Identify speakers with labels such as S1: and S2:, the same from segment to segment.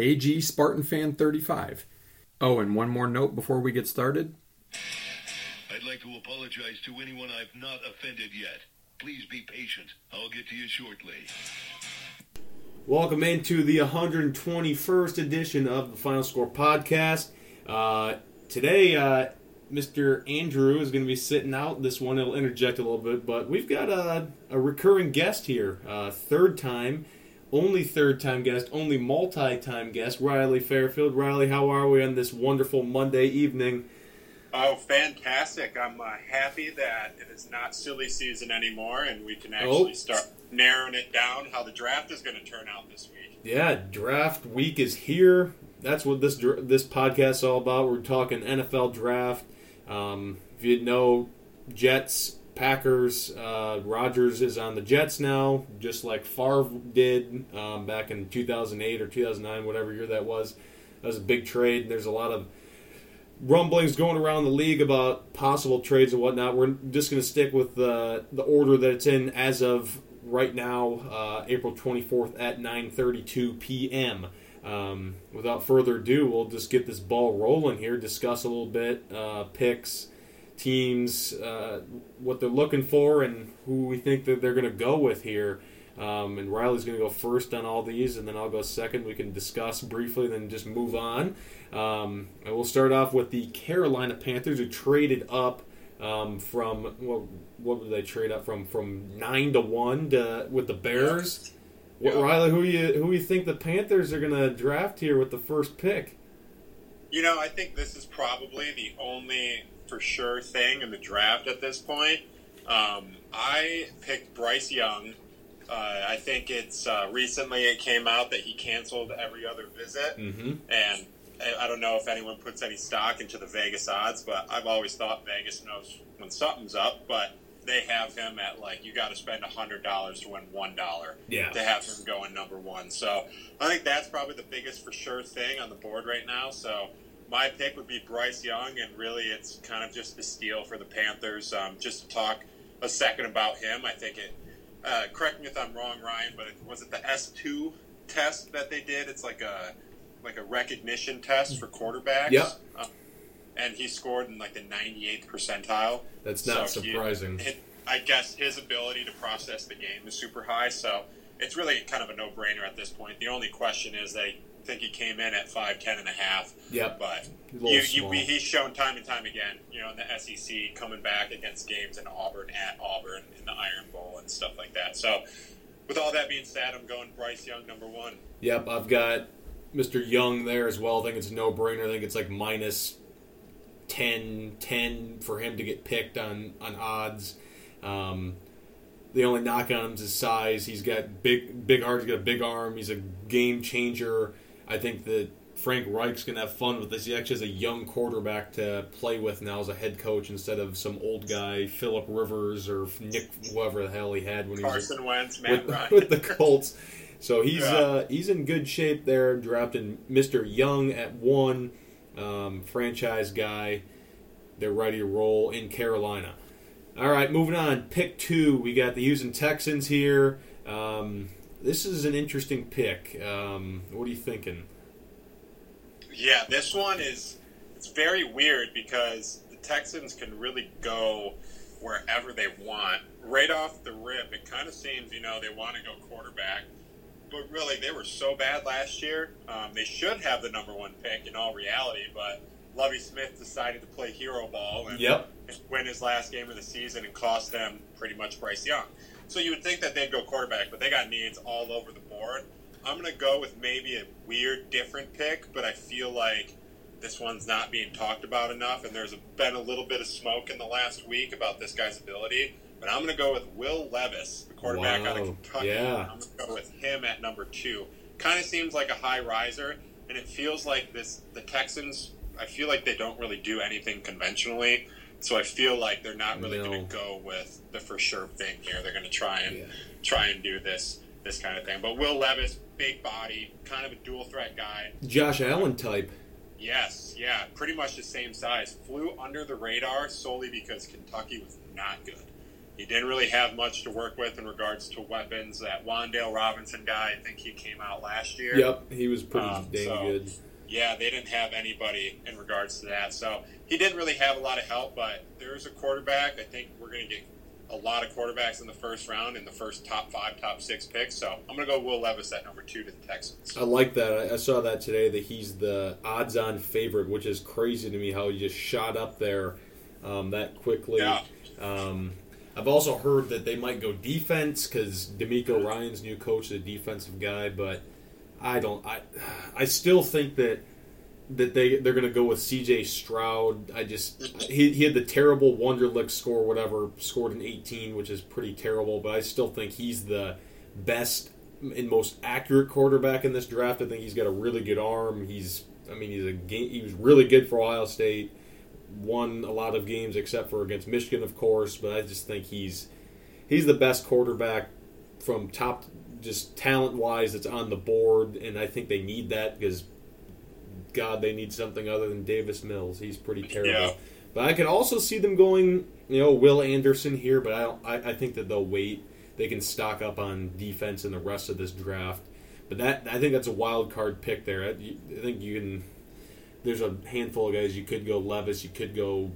S1: AG Spartan Fan 35. Oh, and one more note before we get started.
S2: I'd like to apologize to anyone I've not offended yet. Please be patient. I'll get to you shortly.
S3: Welcome into the 121st edition of the Final Score podcast. Uh, today, uh, Mr. Andrew is going to be sitting out this one. It'll interject a little bit, but we've got a, a recurring guest here. Uh, third time, only third time guest, only multi time guest, Riley Fairfield. Riley, how are we on this wonderful Monday evening?
S4: Oh, fantastic! I'm uh, happy that it is not silly season anymore, and we can actually
S3: Oh.
S4: start narrowing it down how the draft is going to turn out this week.
S3: Yeah, draft week is here. That's what this this podcast is all about. We're talking NFL draft. Um, if you know, Jets, Packers, uh, Rodgers is on the Jets now, just like Favre did um, back in 2008 or 2009, whatever year that was. That was a big trade. There's a lot of rumblings going around the league about possible trades and whatnot. We're just going to stick with the the order that it's in as of right now, uh, April 24th at 9:32 p.m. Um, without further ado, we'll just get this ball rolling here. Discuss a little bit uh, picks, teams, uh, what they're looking for, and who we think that they're going to go with here. Um, and Riley's going to go first on all these, and then I'll go second. We can discuss briefly, then just move on. Um, and we'll start off with the Carolina Panthers, who traded up um, from what, what did they trade up from? From nine to one to with the Bears. What,
S4: Yeah.
S3: Riley, who you who you think the Panthers are going to draft here with the first pick?
S4: You know, I think this is probably the only for sure thing in the draft at this point. Um, I picked Bryce Young. Uh, I think it's uh, recently it came out that he canceled every other visit.
S3: Mm-hmm.
S4: And I- don't know if anyone puts any stock into the Vegas odds, but I've always thought Vegas knows when something's up. But they have him at like you got to spend hundred dollars to win one dollar
S3: Yeah.
S4: to have him going number one. So I think that's probably the biggest for sure thing on the board right now. So my pick would be Bryce Young, and really it's kind of just the steal for the Panthers. Um, just to talk a second about him, I think it. Uh, correct me if I'm wrong, Ryan, but it, was it the S2 test that they did? It's like a like a recognition test for quarterbacks.
S3: Yep.
S4: Um, and he scored in like the 98th percentile.
S3: That's not
S4: So he-
S3: surprising.
S4: it- I guess his ability to process the game is super high, so it's really kind of a no-brainer at this point. The only question is they think he came in at 5'10 and a half,
S3: Yep.
S4: but you, you, he's shown time and time again, you know, in the SEC, coming back against games in Auburn, at Auburn, in the Iron Bowl, and stuff like that. So, with all that being said, I'm going Bryce Young number one.
S3: Yep, I've got Mr. Young there as well. I think it's a no brainer. I think it's like minus 10, 10 for him to get picked on, on odds. Um, the only knock on him is his size. He's got big, big arms. He's got a big arm. He's a game changer. I think that Frank Reich's gonna have fun with this. He actually has a young quarterback to play with now as a head coach instead of some old guy, Philip Rivers or Nick, whoever the hell he had when he was
S4: Carson Wentz, Matt
S3: with,
S4: Ryan.
S3: with the Colts. So he's
S4: Yeah.
S3: uh, he's in good shape there. Drafting Mr. Young at one, um, franchise guy. They're ready to roll in Carolina. All right, moving on. Pick two. We got the Houston Texans here. Um, this is an interesting pick. Um, what are you thinking?
S4: Yeah, this one is it's very weird because the Texans can really go wherever they want. Right off the rip, it kind of seems you know they want to go quarterback, but really they were so bad last year. Um, they should have the number one pick in all reality, but Lovie Smith decided to play hero ball and
S3: Yep.
S4: win his last game of the season and cost them pretty much Bryce Young. So you would think that they'd go quarterback, but they got needs all over the board. I'm going to go with maybe a weird, different pick, but I feel like this one's not being talked about enough, and there's been a little bit of smoke in the last week about this guy's ability. But I'm going to go with Will Levis, the quarterback out of Kentucky.
S3: Yeah.
S4: I'm going to go with him at number two. Kind of seems like a high riser, and it feels like this. The Texans, I feel like they don't really do anything conventionally, so I feel like they're not really
S3: No.
S4: going to go with the for sure thing here. They're going to try and
S3: Yeah.
S4: try and do this this kind of thing. But Will Levis, big body, kind of a dual threat guy.
S3: Josh Allen type.
S4: Yes, yeah, pretty much the same size. Flew under the radar solely because Kentucky was not good. He didn't really have much to work with in regards to weapons. That Wan'Dale Robinson guy, I think he came out last year.
S3: Yep, he was pretty
S4: Um,
S3: dang
S4: so-
S3: good.
S4: Yeah, they didn't have anybody in regards to that. So he didn't really have a lot of help, but there's a quarterback. I think we're going to get a lot of quarterbacks in the first round in the first top five, top six picks. So I'm going to go Will Levis at number two to the Texans.
S3: I like that. I- saw that today that he's the odds-on favorite, which is crazy to me how he just shot up there um, that quickly.
S4: Yeah.
S3: Um, I've also heard that they might go defense because DeMeco Ryans new coach is a defensive guy, but I don't. I I still think that that they they're going to go with C.J. Stroud. I just he, he had the terrible Wonderlic score, whatever, scored an 18, which is pretty terrible. But I still think he's the best and most accurate quarterback in this draft. I think he's got a really good arm. He's I mean he's a game, he was really good for Ohio State. Won a lot of games except for against Michigan, of course. But I just think he's he's the best quarterback from top just talent wise that's on the board, and I think they need that because God, they need something other than Davis Mills. He's pretty terrible.
S4: Yeah.
S3: But I could also see them going, you know, Will Anderson here, but I don't. I, I think that they'll wait. They can stock up on defense in the rest of this draft. But that I think that's a wild card pick there. I, I think you can. There's a handful of guys you could go Levis, you could go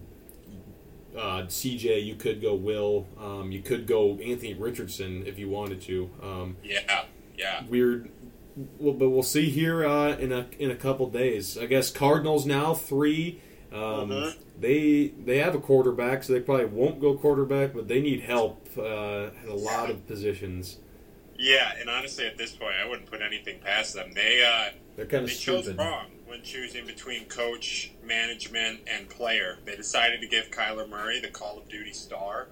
S3: uh, CJ, you could go Will, um, you could go Anthony Richardson if you wanted to. Um,
S4: Yeah, yeah.
S3: weird. Well, but we'll see here uh, in a in a couple days. I guess Cardinals now three. Um,
S4: Mhm.
S3: They they have a quarterback, so they probably won't go quarterback, but they need help uh, at a lot of positions.
S4: Yeah, and honestly, at this point, I wouldn't put anything past them. They uh,
S3: They're kind of
S4: they chose
S3: stupid.
S4: wrong when choosing between coach, management, and player. They decided to give Kyler Murray the Call of Duty star.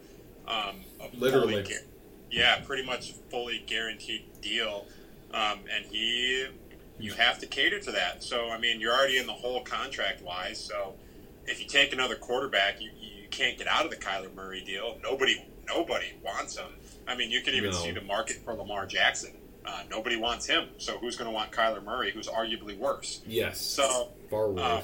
S4: Um, a
S3: Literally.
S4: gu- yeah, pretty much fully guaranteed deal. Um, and he, you have to cater to that. So, I mean, you're already in the hole contract wise. So, if you take another quarterback, you, you can't get out of the Kyler Murray deal. Nobody, nobody wants him. I mean, you could even
S3: No.
S4: see the market for Lamar Jackson. Uh, nobody wants him. So, who's going to want Kyler Murray, who's arguably worse?
S3: Yes,
S4: So,
S3: far worse.
S4: uh,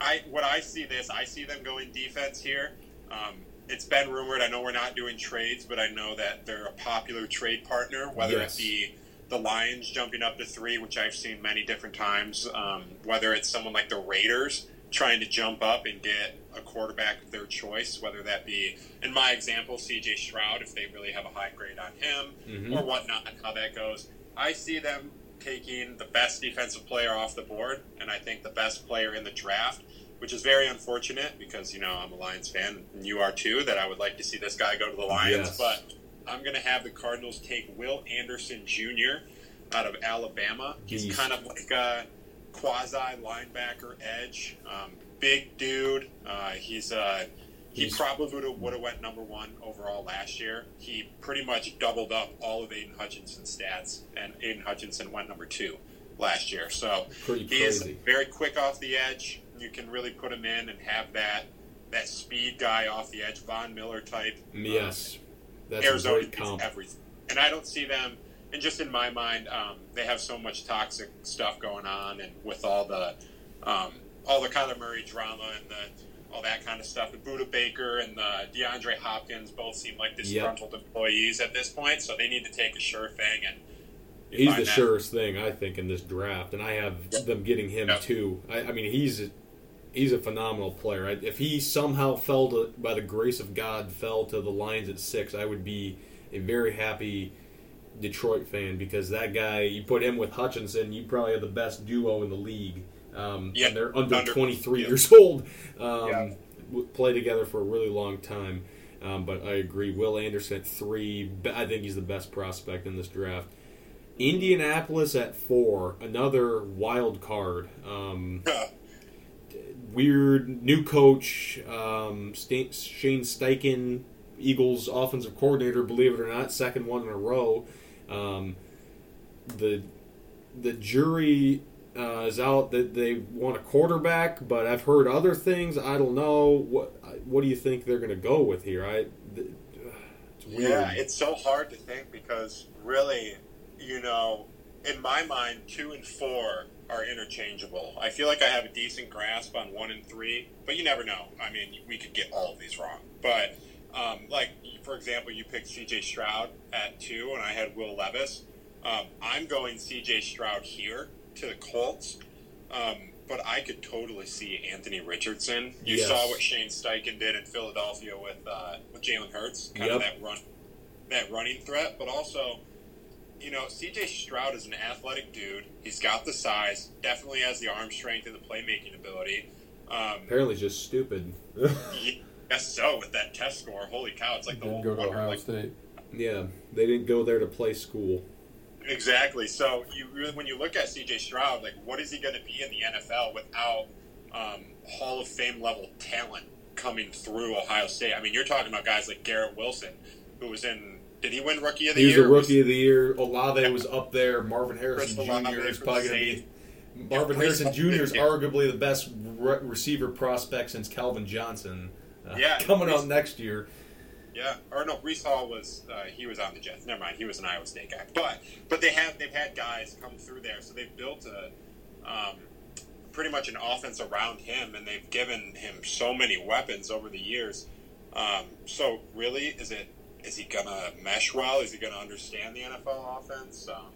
S4: I what I see this, I see them going defense here. Um, it's been rumored. I know we're not doing trades, but I know that they're a popular trade partner. Whether
S3: Yes.
S4: it be the Lions jumping up to three, which I've seen many different times, um, whether it's someone like the Raiders trying to jump up and get a quarterback of their choice, whether that be, in my example, C.J. Stroud, if they really have a high grade on him,
S3: Mhm.
S4: or whatnot, how that goes. I see them taking the best defensive player off the board, and I think the best player in the draft, which is very unfortunate because you know I'm a Lions fan, and you are too. That I would like to see this guy go to the Lions,
S3: Yes.
S4: but I'm going to have the Cardinals take Will Anderson Jr. out of Alabama. He's
S3: Beast.
S4: kind of like a quasi linebacker edge, um, big dude. Uh, he's uh, he
S3: He's-
S4: probably would have, went number one overall last year. He pretty much doubled up all of Aidan Hutchinson's stats, and Aidan Hutchinson went number two last year. So he is very quick off the edge. You can really put him in and have that that speed guy off the edge, Von Miller type.
S3: Yes, that's
S4: Arizona
S3: a great comp.
S4: everything, and I don't see them. And just in my mind, um, they have so much toxic stuff going on, and with all the um, all the Kyler Murray drama and the all that kind of stuff. And Budda Baker and the DeAndre Hopkins both seem like disgruntled employees at this point, so they need to take a sure thing and.
S3: He's the
S4: that-
S3: surest thing I think in this draft, and I have them getting him
S4: Yep.
S3: too. I, I mean, he's he's a phenomenal player. If he somehow fell to, by the grace of God, fell to the Lions at six, I would be a very happy Detroit fan because that guy, you put him with Hutchinson, you probably have the best duo in the league. Um,
S4: Yeah,
S3: and they're under,
S4: under-
S3: 23
S4: yeah.
S3: years old. Um,
S4: Yeah.
S3: Play together for a really long time. Um, but I agree. Will Anderson at three. I think he's the best prospect in this draft. Indianapolis at four. Another wild card. Um, weird new coach. Um, Shane Steichen, Eagles offensive coordinator. Believe it or not, second one in a row. Um, the the jury uh, is out that they want a quarterback, but I've heard other things. I don't know what. What do you think they're going to go with here? I. It's weird.
S4: Yeah, it's so hard to think because really, you know, in my mind, two and four are interchangeable. I feel like I have a decent grasp on one and three, but you never know. I mean, we could get all of these wrong. But, um, like, for example, you picked CJ Stroud at two, and I had Will Levis. Um, I'm going CJ Stroud here to the Colts. Um, but I could totally see Anthony Richardson. You
S3: Yes.
S4: saw what Shane Steichen did in Philadelphia with uh, with Jalen Hurts, kind of that run, that running threat. But also, you know, C.J. Stroud is an athletic dude. He's got the size, definitely has the arm strength and the playmaking ability. Um,
S3: Apparently, just stupid.
S4: yes, so with that test score, holy cow! It's like the
S1: Didn't
S4: whole
S1: go to Ohio
S4: like,
S1: State.
S3: yeah, they didn't go there to play school.
S4: Exactly. So you really, when you look at C.J. Stroud, like what is he going to be in the NFL without um, Hall of Fame level talent coming through Ohio State? I mean, you're talking about guys like Garrett Wilson, who was in. Did he win Rookie of the Year?
S3: He was a rookie of the year. Olave was up there. Marvin Harrison
S4: Chris
S3: Jr. is probably going to be. Marvin
S4: Yeah,
S3: Harrison Jr. is arguably the best re- receiver prospect since Calvin Johnson. Uh,
S4: Yeah,
S3: coming
S4: Chris-
S3: on next year.
S4: Yeah, or no, Breece Hall was uh, he was on the Jets. Never mind, he was an Iowa State guy. But but they have they've had guys come through there, so they've built a um, pretty much an offense around him, and they've given him so many weapons over the years. Um, so really, is it is he gonna mesh well? Is he gonna understand the NFL offense? Um,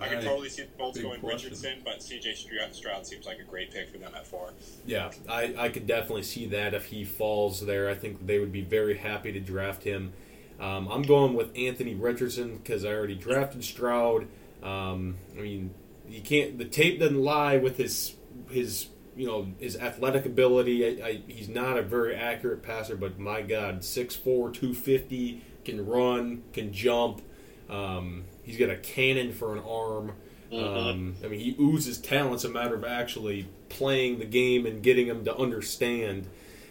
S4: I can totally see the Colts going
S1: question.
S4: Richardson, but CJ Stroud, seems like a great pick for them at four.
S3: Yeah, I, I could definitely see that if he falls there. I think they would be very happy to draft him. Um, I'm going with Anthony Richardson because I already drafted Stroud. Um, I mean, you can't. The tape doesn't lie with his his you know his athletic ability. I, I, he's not a very accurate passer, but my God, 6'4", 250, can run, can jump. Um, he's got a cannon for an arm. Um, I mean, he oozes talent. It's a matter of actually playing the game and getting him to understand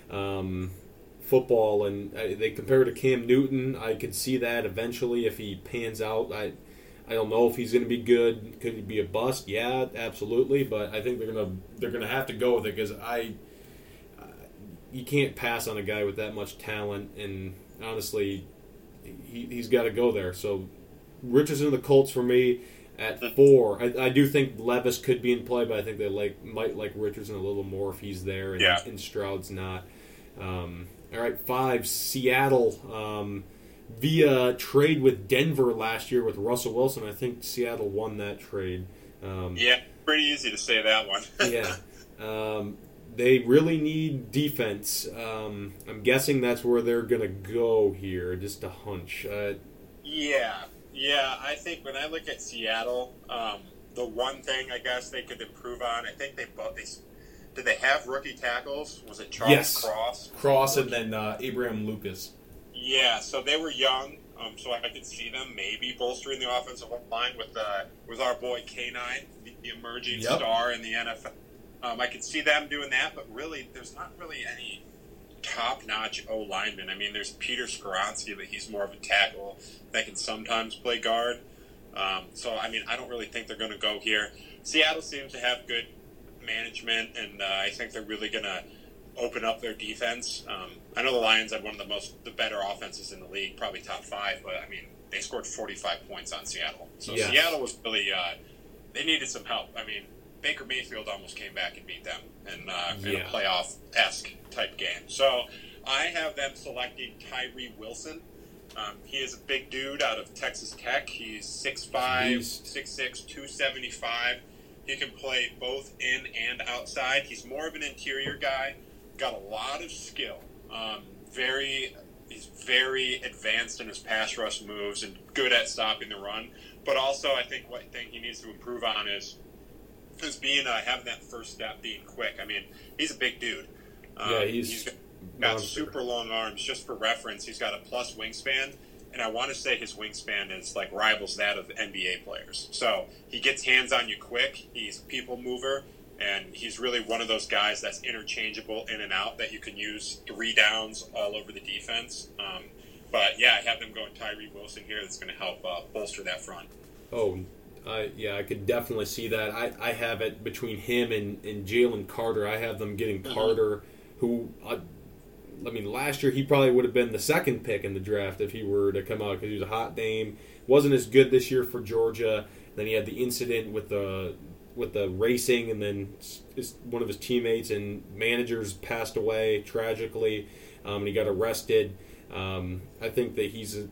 S3: um, football. And uh, they compare to Cam Newton. I could see that eventually if he pans out. I I don't know if he's going to be good. Could he be a bust? Yeah, absolutely. But I think they're gonna they're gonna have to go with it because I uh, you can't pass on a guy with that much talent. And honestly, he, he's got to go there. So Richardson the Colts for me at four. I, I do think Levis could be in play, but I think they like might like Richardson a little more if he's there and,
S4: Yeah.
S3: and Stroud's not. Um, all right, five Seattle um, via trade with Denver last year with Russell Wilson. I think Seattle won that trade. Um,
S4: Yeah, pretty easy to say that one.
S3: yeah. Um, they really need defense. Um, I'm guessing that's where they're going to go here. Just a hunch. Uh,
S4: Yeah, yeah. I think when I look at Seattle, um, the one thing I guess they could improve on, I think they both. They, did they have rookie tackles? Was it Charles
S3: Yes.
S4: Cross?
S3: Cross and then uh, Abraham Lucas.
S4: Yeah, so they were young, um, so I could see them maybe bolstering the offensive line with uh, with our boy K nine, the, the emerging
S3: Yep.
S4: star in the NFL. Um, I could see them doing that, but really, there's not really any top notch O lineman. I mean, there's Peter Skoronski, but he's more of a tackle that can sometimes play guard. Um, so, I mean, I don't really think they're going to go here. Seattle seems to have good management, and uh, I think they're really going to open up their defense. Um, I know the Lions had one of the most, the better offenses in the league, probably top five, but I mean, they scored 45 points on Seattle. So
S3: Yes.
S4: Seattle was really, uh, they needed some help. I mean, Baker Mayfield almost came back and beat them in, uh, in a playoff esque type game. So I have them selecting Tyree Wilson. Um, he is a big dude out of Texas Tech. He's 6'5,
S3: Beast.
S4: 6'6, 275. He can play both in and outside. He's more of an interior guy. Got a lot of skill. Um, very, he's very advanced in his pass rush moves and good at stopping the run. But also, I think what thing he needs to improve on is is being uh, having that first step, being quick. I mean, he's a big dude. Um,
S3: Yeah, he's
S4: got, got super long arms. Just for reference, he's got a plus wingspan, and I want to say his wingspan is like rivals that of NBA players. So he gets hands on you quick. He's a people mover, and he's really one of those guys that's interchangeable in and out that you can use three downs all over the defense. Um, but yeah, I have them going Tyree Wilson here. That's going to help uh, bolster that front.
S3: Oh, I yeah, I could definitely see that. I, I have it between him and, and Jalen Carter. I have them getting Carter, who I, I mean, last year he probably would have been the second pick in the draft if he were to come out because he was a hot name. wasn't as good this year for Georgia. Then he had the incident with the with the racing, and then his, one of his teammates and managers passed away tragically, um, and he got arrested. Um, I think that he's. A,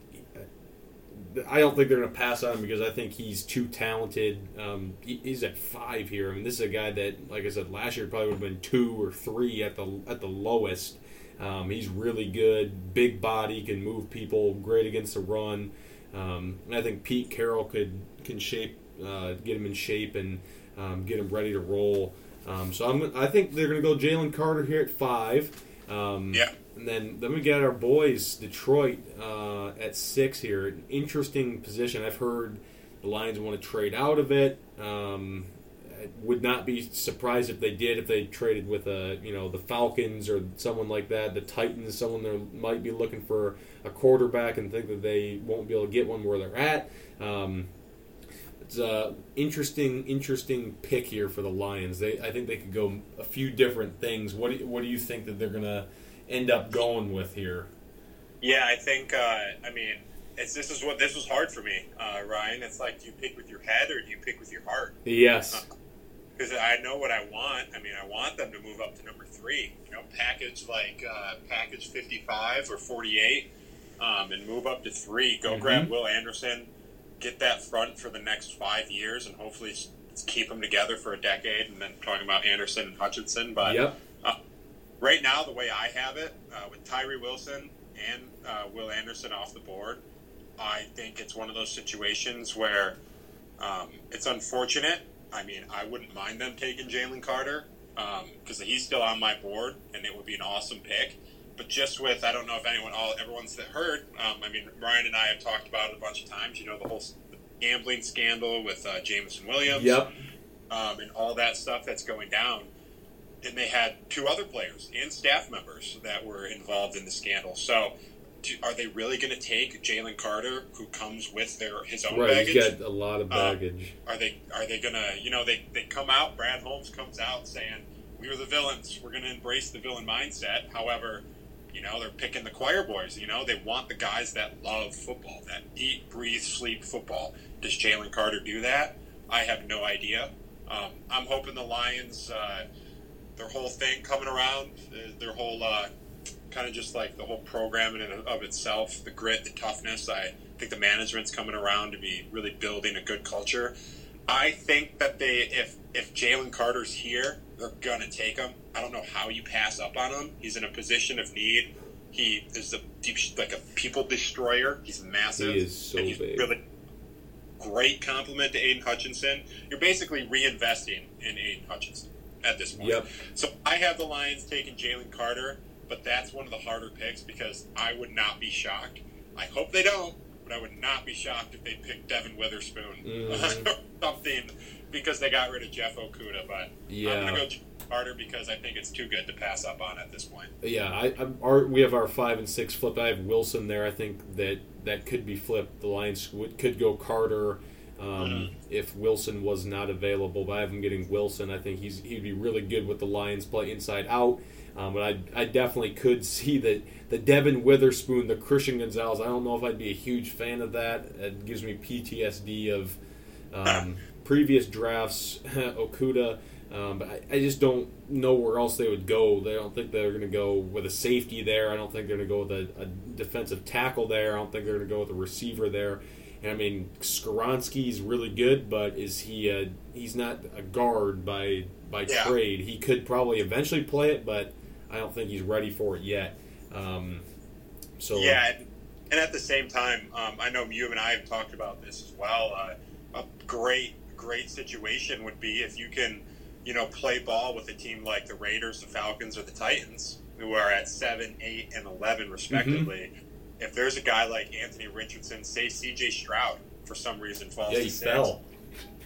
S3: I don't think they're going to pass on him because I think he's too talented. Um, he, he's at five here. I mean, this is a guy that, like I said, last year probably would have been two or three at the at the lowest. Um, he's really good, big body, can move people, great against the run. Um, and I think Pete Carroll could can shape, uh, get him in shape and um, get him ready to roll. Um, so I'm, I think they're going to go Jalen Carter here at five. Um,
S4: Yeah.
S3: And then then we got our boys Detroit uh, at six here. An interesting position. I've heard the Lions want to trade out of it. Um, I would not be surprised if they did if they traded with a you know the Falcons or someone like that. The Titans, someone that might be looking for a quarterback and think that they won't be able to get one where they're at. Um, it's a interesting, interesting pick here for the Lions. They, I think they could go a few different things. What do you, what do you think that they're gonna end up going with here?
S4: Yeah, I think. Uh, I mean, it's this is what this was hard for me, uh, Ryan. It's like, do you pick with your head or do you pick with your heart?
S3: Yes,
S4: Because I know what I want. I mean, I want them to move up to number three. You know, package like uh, package fifty-five or forty-eight, um, and move up to three. Go
S3: Mhm.
S4: grab Will Anderson, get that front for the next five years, and hopefully keep them together for a decade. And then talking about Anderson and Hutchinson, but
S3: yep,
S4: right now, the way I have it, uh, with Tyree Wilson and uh, Will Anderson off the board, I think it's one of those situations where um, it's unfortunate. I mean, I wouldn't mind them taking Jalen Carter because he's still on my board, and it would be an awesome pick. But just with, I don't know if anyone, all everyone's that heard. Um, I mean, Ryan and I have talked about it a bunch of times. You know, the whole gambling scandal with uh, Jameson Williams
S3: yep,
S4: um, and all that stuff that's going down. And they had two other players and staff members that were involved in the scandal. So, do, are they really going to take Jalen Carter, who comes with their his own
S3: right.
S4: baggage?
S3: He's got a lot of
S4: Uh,
S3: baggage.
S4: Are they are they going to you know they they come out? Brad Holmes comes out saying we are the villains. We're going to embrace the villain mindset. However. You know, they're picking the choir boys. You know, they want the guys that love football, that eat, breathe, sleep football. Does Jalen Carter do that? I have no idea. Um, I'm hoping the Lions, uh, their whole thing coming around, their whole uh, kind of just like the whole program in and of itself, the grit, the toughness. I think the management's coming around to be really building a good culture. I think that they, if if Jalen Carter's here, they're gonna take him. I don't know how you pass up on him. He's in a position of need. He is a deep, like a people destroyer. He's massive.
S3: He is so
S4: and he's
S3: big.
S4: Really great compliment to Aidan Hutchinson. You're basically reinvesting in Aidan Hutchinson at this point.
S3: Yep.
S4: So I have the Lions taking Jalen Carter, but that's one of the harder picks because I would not be shocked. I hope they don't, but I would not be shocked if they picked Devon Witherspoon
S3: Mhm.
S4: or something because they got rid of Jeff Okudah. But I'm going to go Carter because I think it's too good to pass up on at this point.
S3: Yeah, I, I'm, our, we have our five and six flipped. I have Wilson there. I think that that could be flipped. The Lions would, could go Carter um,
S4: Mm-hmm.
S3: if Wilson was not available. But I have him getting Wilson. I think he's he'd be really good with the Lions play inside out. Um, but I, I definitely could see that the Devon Witherspoon, the Christian Gonzalez. I don't know if I'd be a huge fan of that. It gives me PTSD of um, previous drafts. Okudah. Um, but I, I just don't know where else they would go. They don't think they're going to go with a safety there. I don't think they're going to go with a, a defensive tackle there. I don't think they're going to go with a receiver there. I mean, Skoronski's really good, but is he a, he's not a guard by by
S4: Yeah.
S3: trade. He could probably eventually play it, but I don't think he's ready for it yet. Um, so
S4: Yeah, and, and at the same time, um, I know you and I have talked about this as well. Uh, a great, great situation would be if you can, you know, play ball with a team like the Raiders, the Falcons, or the Titans, who are at seven, eight, and eleven respectively.
S3: Mm-hmm.
S4: If there's a guy like Anthony Richardson, say C.J. Stroud, for some reason falls
S3: yeah,
S4: to six,
S3: fell.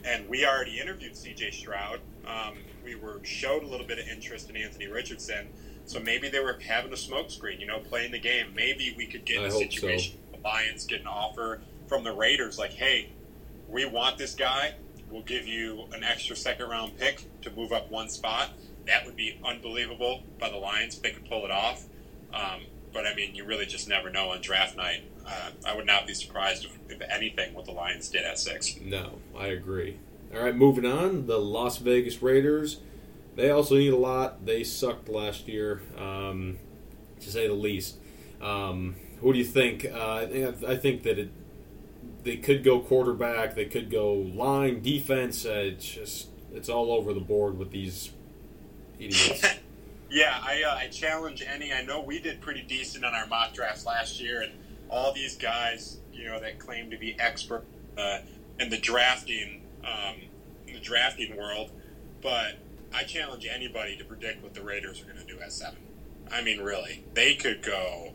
S4: and we already interviewed C.J. Stroud. Um, we were showed a little bit of interest in Anthony Richardson, so maybe they were having a smokescreen, you know, playing the game. Maybe we could get
S3: I
S4: a situation the Lions get an offer from the Raiders, like, hey, we want this guy. We'll give you an extra second round pick to move up one spot. That would be unbelievable by the Lions if they could pull it off. Um, but I mean, you really just never know on draft night. Uh, I would not be surprised if, if anything what the Lions did at six.
S3: No, I agree. All right, moving on. The Las Vegas Raiders. They also need a lot. They sucked last year, um, to say the least. Um, what do you think? Uh, I think that it, they could go quarterback. They could go line defense. Uh, it's just it's all over the board with these idiots.
S4: yeah, I, uh, I challenge any. I know we did pretty decent on our mock drafts last year, and all these guys, you know, that claim to be expert uh, in the drafting, um, in the drafting world. But I challenge anybody to predict what the Raiders are going to do at seven. I mean, really, they could go.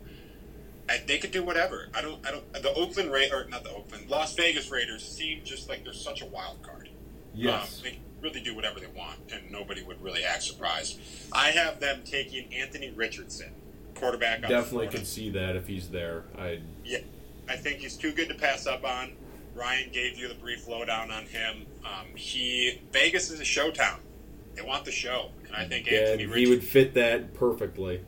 S4: They could do whatever. I don't. I don't. The Oakland Ra- or not the Oakland, Las Vegas Raiders seem just like they're such a wild card.
S3: Yes.
S4: Um, they really do whatever they want, and nobody would really act surprised. I have them taking Anthony Richardson, quarterback.
S3: Definitely could see that if he's there. I
S4: yeah, I think he's too good to pass up on. Ryan gave you the brief lowdown on him. Um, he Vegas is a show town. They want the show, and I think
S3: yeah,
S4: Anthony
S3: he
S4: Richardson.
S3: would fit that perfectly.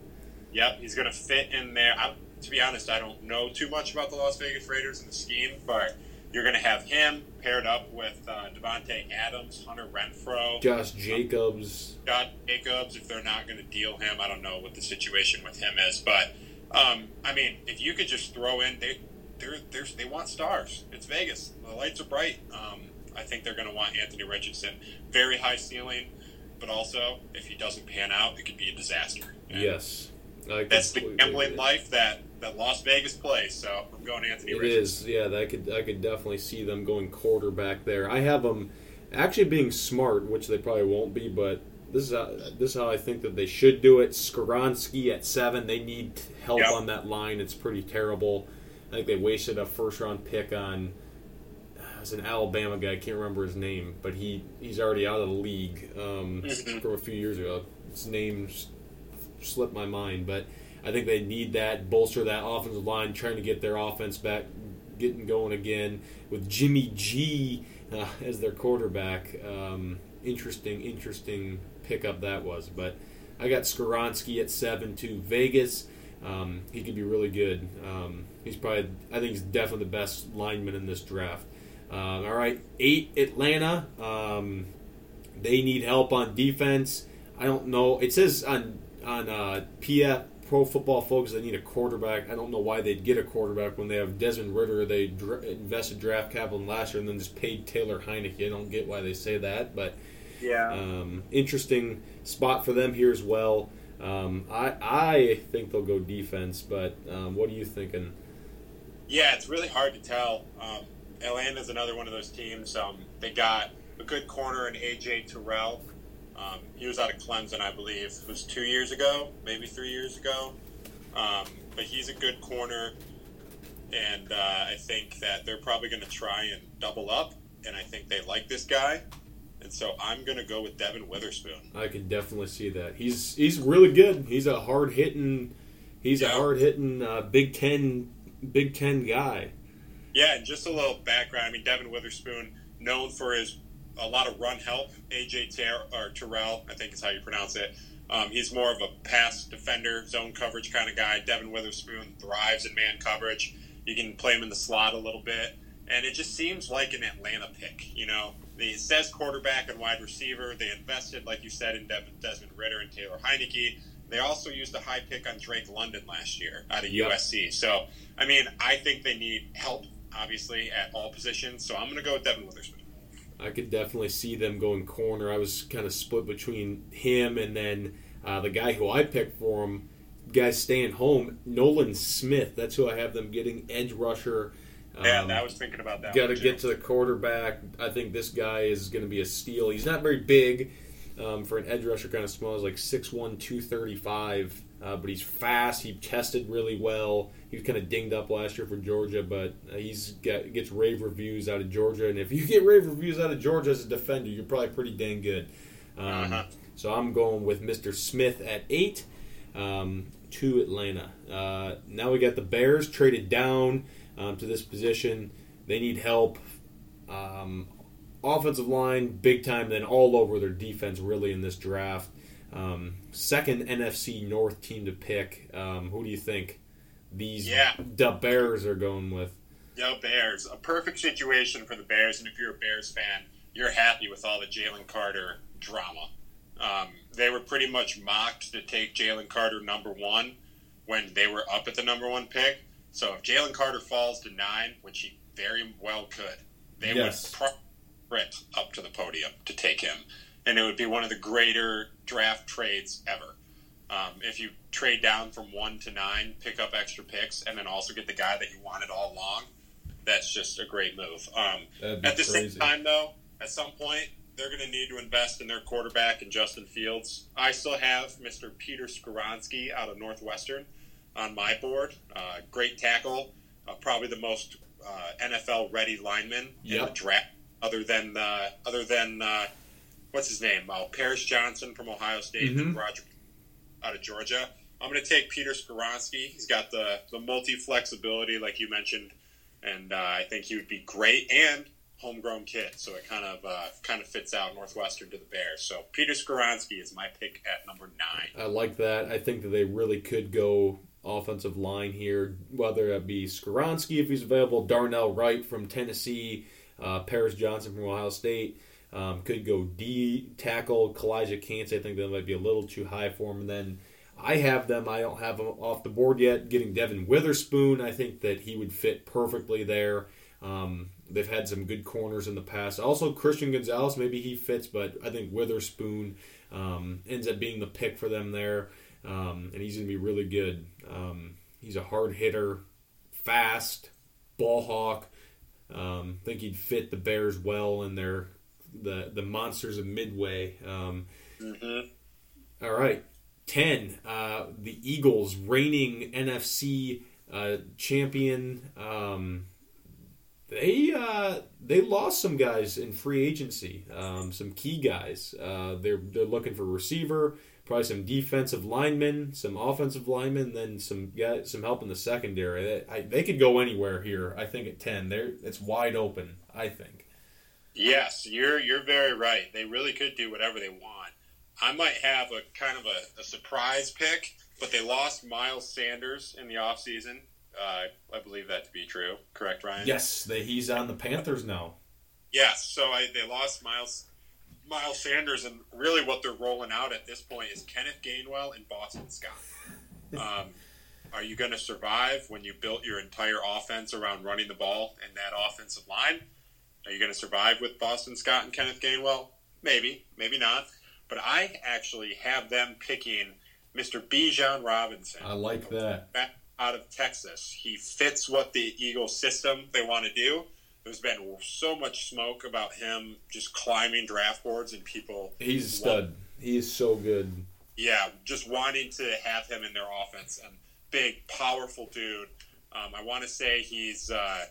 S4: Yep, he's going to fit in there. I, to be honest, I don't know too much about the Las Vegas Raiders and the scheme, but you're going to have him paired up with uh, Davante Adams, Hunter Renfrow,
S3: Josh Jacobs.
S4: Josh Jacobs. If they're not going to deal him, I don't know what the situation with him is. But um, I mean, if you could just throw in, they they want stars. It's Vegas. The lights are bright. Um, I think they're going to want Anthony Richardson. Very high ceiling, but also if he doesn't pan out, it could be a disaster. And
S3: Yes.
S4: That's the gambling life that, that Las Vegas plays. So I'm going Anthony
S3: It
S4: Richardson.
S3: is, yeah. That could I could definitely see them going quarterback there. I have them actually being smart, which they probably won't be, but this is how, this is how I think that they should do it. Skoronski at seven, they need help
S4: Yep.
S3: on that line. It's pretty terrible. I think they wasted a first round pick on as an Alabama guy. I can't remember his name, but he he's already out of the league um,
S4: Mhm.
S3: from a few years ago. His name slipped my mind, but I think they need that bolster that offensive line, trying to get their offense back, getting going again with Jimmy G uh, as their quarterback. Um, interesting, interesting pickup that was. But I got Skoronski at seven to Vegas. Um, he could be really good. Um, he's probably, I think he's definitely the best lineman in this draft. Um, all right, eight Atlanta. Um, they need help on defense. I don't know. It says on on uh, PF Pro Football Focus they need a quarterback. I don't know why they'd get a quarterback when they have Desmond Ridder. They dr- invested draft capital in last year and then just paid Taylor Heinicke. I don't get why they say that, but
S4: Yeah.
S3: um, interesting spot for them here as well. Um, I I think they'll go defense, but um, what are you thinking?
S4: Yeah, it's really hard to tell. Um, Atlanta's another one of those teams. Um, they got a good corner in AJ Terrell. Um, he was out of Clemson, I believe. It was two years ago, maybe three years ago. Um, but he's a good corner, and uh, I think that they're probably going to try and double up. And I think they like this guy, and so I'm going to go with Devon Witherspoon.
S3: I can definitely see that. He's he's really good. He's a hard hitting. He's a hard hitting uh, Big Ten Big Ten guy.
S4: Yeah, and just a little background. I mean, Devon Witherspoon, known for his a lot of run help. AJ Ter- or Terrell, I think is how you pronounce it. Um, he's more of a pass defender, zone coverage kind of guy. Devon Witherspoon thrives in man coverage. You can play him in the slot a little bit, and it just seems like an Atlanta pick. You know, it says quarterback and wide receiver. They invested, like you said, in Dev- Desmond Ridder and Taylor Heinicke. They also used a high pick on Drake London last year out of
S3: Yep.
S4: USC. So, I mean, I think they need help, obviously, at all positions. So I'm going to go with Devon Witherspoon.
S3: I could definitely see them going corner. I was kind of split between him and then uh, the guy who I picked for him. Guys staying home, Nolan Smith. That's who I have them getting edge rusher.
S4: Yeah,
S3: Um,
S4: I was thinking about that.
S3: Got to get to the quarterback. I think this guy is going to be a steal. He's not very big um, for an edge rusher, kind of small. He's like 6'1", 235, uh, but he's fast. He tested really well. He was kind of dinged up last year for Georgia, but uh, he's got, gets rave reviews out of Georgia. And if you get rave reviews out of Georgia as a defender, you're probably pretty dang good. Um,
S4: Uh-huh.
S3: So I'm going with Mr. Smith at eight um, to Atlanta. Uh, now we got the Bears traded down um, to this position. They need help Um, offensive line, big time, then all over their defense, really, in this draft. Um, second NFC North team to pick. Um, who do you think these
S4: Yeah.
S3: the Bears are going with?
S4: Yo, Bears. A perfect situation for the Bears, and if you're a Bears fan, you're happy with all the Jalen Carter drama. Um, they were pretty much mocked to take Jalen Carter number one when they were up at the number one pick. So if Jalen Carter falls to nine, which he very well could, they
S3: Yes.
S4: would sprint up to the podium to take him, and it would be one of the greater draft trades ever. Um, if you trade down from one to nine, pick up extra picks, and then also get the guy that you wanted all along, that's just a great move. Um, at the
S3: crazy.
S4: same time, though, at some point, they're going to need to invest in their quarterback and Justin Fields. I still have Mr. Peter Skoronski out of Northwestern on my board. Uh, great tackle, uh, probably the most uh, NFL ready lineman in the draft, other than uh, other than uh, what's his name? Uh, Paris Johnson from Ohio State
S3: Mhm.
S4: and Roger out of Georgia. I'm going to take Peter Skoronski. He's got the the multi flexibility, like you mentioned, and uh, I think he would be great and homegrown kid. So it kind of uh, kind of fits out Northwestern to the Bears. So Peter Skoronski is my pick at number nine.
S3: I like that. I think that they really could go offensive line here, whether it be Skoronski if he's available, Darnell Wright from Tennessee, uh, Paris Johnson from Ohio State. Um, could go D tackle, Calijah Kancey. I think that might be a little too high for him. And then I have them. I don't have them off the board yet. Getting Devon Witherspoon, I think that he would fit perfectly there. Um, they've had some good corners in the past. Also, Christian Gonzalez, maybe he fits, but I think Witherspoon um, ends up being the pick for them there, um, and he's going to be really good. Um, he's a hard hitter, fast, ball hawk. Um, I think he'd fit the Bears well in their the the monsters of Midway. Um,
S4: Mm-hmm.
S3: all right, ten. Uh, the Eagles, reigning NFC uh, champion. Um, they uh, they lost some guys in free agency, um, some key guys. Uh, they're they're looking for receiver, probably some defensive linemen, some offensive linemen, then some guys, some help in the secondary. They, I, they could go anywhere here. I think at ten, they're it's wide open. I think.
S4: Yes, you're you're very right. They really could do whatever they want. I might have a kind of a, a surprise pick, but they lost Miles Sanders in the offseason. Uh, I believe that to be true. Correct, Ryan?
S3: Yes, they, he's on the Panthers now.
S4: Yes. So I, they lost Miles Miles Sanders, and really what they're rolling out at this point is Kenneth Gainwell and Boston Scott. Um, are you going to survive when you built your entire offense around running the ball and that offensive line? Are you going to survive with Boston Scott and Kenneth Gainwell? Maybe, maybe not. But I actually have them picking Mr. Bijan Robinson
S3: I like that.
S4: out of Texas. He fits what the Eagles system they want to do. There's been so much smoke about him just climbing draft boards and people,
S3: He's a stud. He is so good.
S4: yeah, just wanting to have him in their offense. And big, powerful dude. Um, I want to say he's, uh,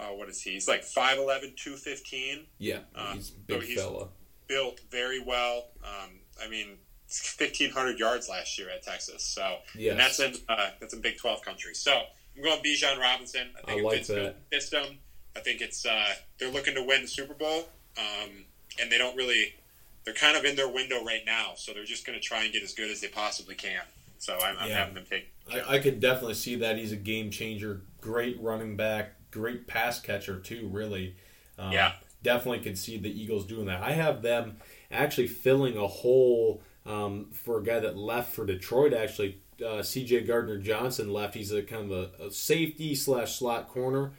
S4: uh, what is he? He's like 5'11", 215
S3: Yeah,
S4: Uh,
S3: he's a big
S4: so he's-
S3: fella.
S4: built very well. Um, I mean, 1,500 yards last year at Texas. So,
S3: Yes.
S4: and that's in uh, that's in Big 12 country. So I'm going Bijan Robinson. I think
S3: I
S4: it
S3: like
S4: fits the
S3: that.
S4: system. I think it's uh, they're looking to win the Super Bowl, um, and they don't really. They're kind of in their window right now, so they're just going to try and get as good as they possibly can. So I'm, I'm
S3: Yeah.
S4: having them take.
S3: I, I could definitely see that he's a game changer. Great running back, great pass catcher too. Really, um,
S4: Yeah.
S3: Definitely could see the Eagles doing that. I have them actually filling a hole um, for a guy that left for Detroit. Actually, uh, C.J. Gardner Johnson left. He's a kind of a, a safety slash slot corner.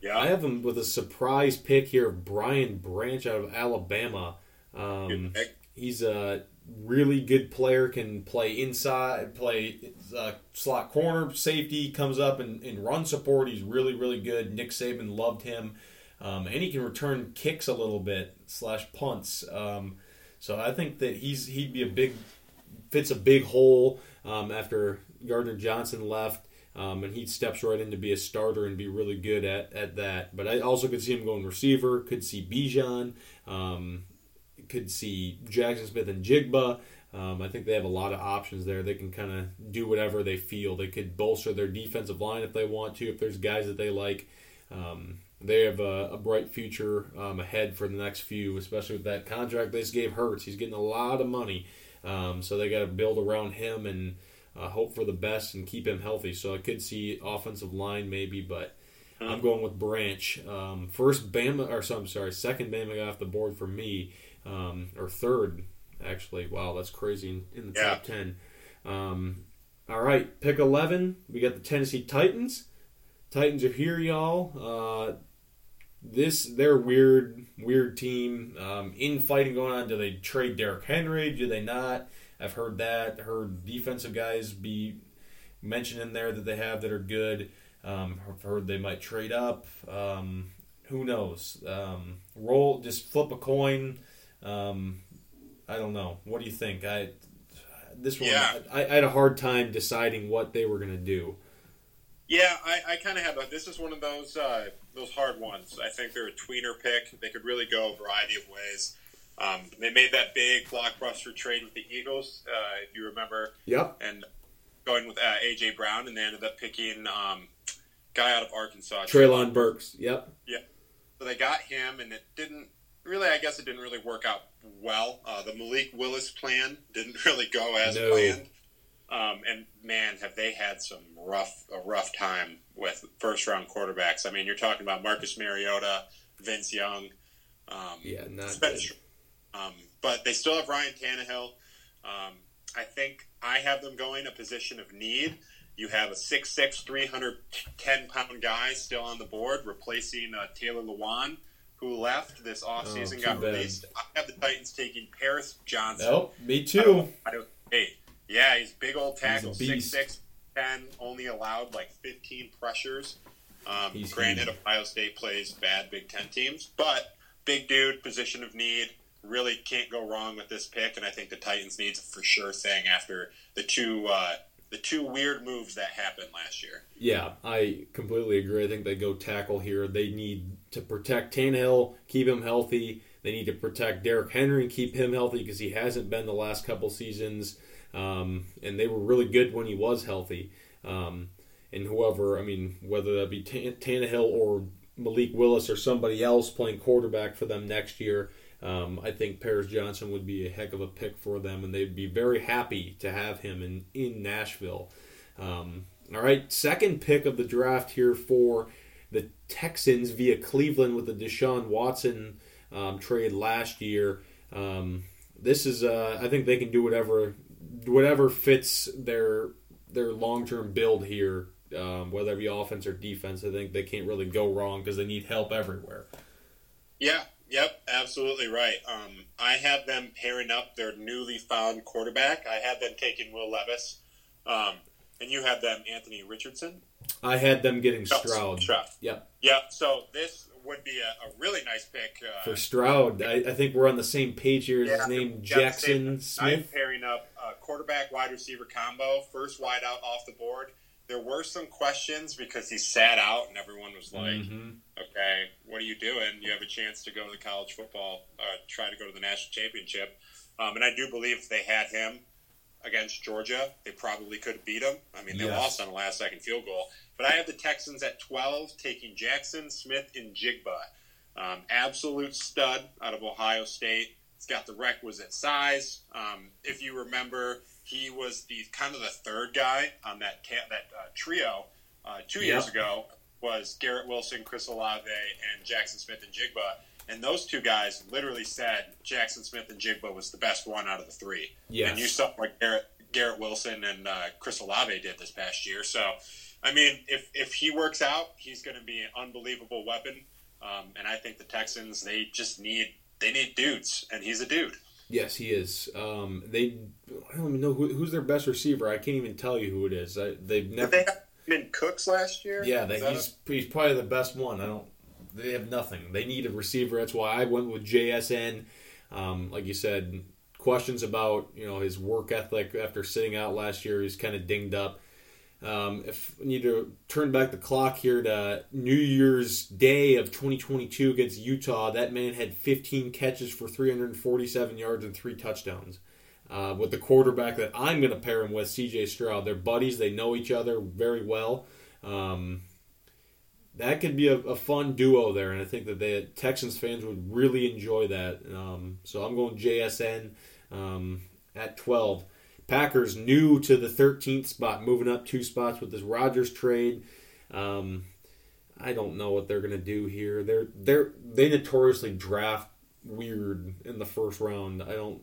S4: Yeah,
S3: I have him with a surprise pick here of Brian Branch out of Alabama. Um, he's a really good player. Can play inside, play uh, slot corner, safety. Comes up and, and run support. He's really really good. Nick Saban loved him, um, and he can return kicks a little bit slash punts. Um, so I think that he's he'd be a big fits a big hole um, after Gardner Johnson left. Um, and he steps right in to be a starter and be really good at, at that. But I also could see him going receiver. Could see Bijan. Could see Jaxon Smith-Njigba. Um, I think they have a lot of options there. They can kind of do whatever they feel. They could bolster their defensive line if they want to. If there's guys that they like, um, they have a, a bright future um, ahead for the next few, especially with that contract they just gave Hurts. He's getting a lot of money, um, so they got to build around him and uh, hope for the best and keep him healthy. So I could see offensive line maybe, but I'm going with Branch. Um, first Bama, or so I'm sorry, second Bama guy off the board for me, um, or third actually. Wow, that's crazy in, the
S4: Yeah.
S3: top ten. Um, all right, pick eleven. We got the Tennessee Titans. Titans are here, y'all. Uh, this they're weird, weird team. Um, infighting going on. Do they trade Derrick Henry? Do they not? I've heard that. Heard defensive guys be mentioned in there that they have that are good. Um, I've heard they might trade up. Um, who knows? Um, roll, just flip a coin. Um, I don't know. What do you think? I this one,
S4: Yeah.
S3: I, I had a hard time deciding what they were going to do.
S4: Yeah, I, I kind of have a. This is one of those uh, those hard ones. I think they're a tweener pick. They could really go a variety of ways. Um, they made that big blockbuster trade with the Eagles, uh, if you remember,
S3: Yep.
S4: and going with uh, AJ Brown, and they ended up picking um, guy out of Arkansas,
S3: Treylon Burks. Yep. Yep.
S4: So they got him, and it didn't really. I guess it didn't really work out well. Uh, the Malik Willis plan didn't really go as
S3: No.
S4: planned. Um, and man, have they had some rough a rough time with first round quarterbacks. I mean, you're talking about Marcus Mariota, Vince Young. Um,
S3: Yeah, not
S4: it's been
S3: good.
S4: str- um, but they still have Ryan Tannehill. Um, I think I have them going a position of need. You have a 6'6", 310 pound guy still on the board, replacing uh, Taylor Lewan, who left this offseason,
S3: Oh,
S4: got
S3: bad.
S4: released. I have the Titans taking Paris Johnson.
S3: Nope. Me too.
S4: I don't, hey, yeah, he's big old tackle,
S3: beast.
S4: 6'6", 10, only allowed like 15 pressures. Um,
S3: He's
S4: granted,
S3: huge.
S4: Ohio State plays bad Big Ten teams, but big dude, position of need, really can't go wrong with this pick. And I think the Titans needs a for sure thing after the two uh, the two weird moves that happened last year.
S3: Yeah, I completely agree. I think they go tackle here. They need to protect Tannehill, keep him healthy. They need to protect Derrick Henry and keep him healthy because he hasn't been the last couple seasons. Um, and they were really good when he was healthy. Um, and whoever, I mean, whether that be Tan- Tannehill or Malik Willis or somebody else playing quarterback for them next year, um, I think Paris Johnson would be a heck of a pick for them, and they'd be very happy to have him in, in Nashville. Um, all right, second pick of the draft here for the Texans via Cleveland with the Deshaun Watson um, trade last year. Um, this is, uh, I think they can do whatever, whatever fits their their long term build here, um, whether it be offense or defense. I think they can't really go wrong because they need help everywhere.
S4: Yeah, yep, absolutely right. Um, I have them pairing up their newly found quarterback. I had them taking Will Levis, um, and you have them Anthony Richardson.
S3: I had them getting Stroud.
S4: Stroud.
S3: Yep.
S4: Yeah, so this would be a, a really nice pick. Uh,
S3: For Stroud, I, I think we're on the same page here.
S4: Yeah,
S3: his name Jackson
S4: same- I'm
S3: Smith?
S4: pairing up a quarterback wide receiver combo, first wide out off the board. There were some questions because he sat out, and everyone was like,
S3: Mhm.
S4: okay, what are you doing? You have a chance to go to the college football, uh, try to go to the national championship. Um, and I do believe if they had him against Georgia, they probably could have beat him. I mean, they
S3: Yes.
S4: lost on a last second field goal. But I have the Texans at 12, taking Jaxon Smith-Njigba. Um, absolute stud out of Ohio State. It's got the requisite size. Um, if you remember, he was the kind of the third guy on that ta- that uh, trio uh, two years
S3: Yep.
S4: ago was Garrett Wilson, Chris Olave, and Jaxon Smith-Njigba. And those two guys literally said Jaxon Smith-Njigba was the best one out of the three.
S3: Yes.
S4: And you saw what Garrett, Garrett Wilson and uh, Chris Olave did this past year. So, I mean, if, if he works out, he's going to be an unbelievable weapon. Um, and I think the Texans, they just need they need dudes, and he's a dude.
S3: Yes, he is. Um, they, I don't even know who, who's their best receiver. I can't even tell you who it is. I, they've
S4: Did
S3: never.
S4: they have Cooks last year?
S3: Yeah, that he's he's probably the best one. I don't. They have nothing. They need a receiver. That's why I went with JSN. Um, like you said, questions about you know his work ethic after sitting out last year. He's kind of dinged up. Um, if we need to turn back the clock here to New Year's Day of 2022 against Utah, that man had 15 catches for 347 yards and three touchdowns. Uh, with the quarterback that I'm going to pair him with, CJ Stroud. They're buddies. They know each other very well. Um, that could be a, a, fun duo there, and I think that the Texans fans would really enjoy that. Um, so I'm going JSN um, at 12. Packers new to the 13th spot, moving up two spots with this Rodgers trade. Um, I don't know what they're going to do here. They're they're they notoriously draft weird in the first round. I don't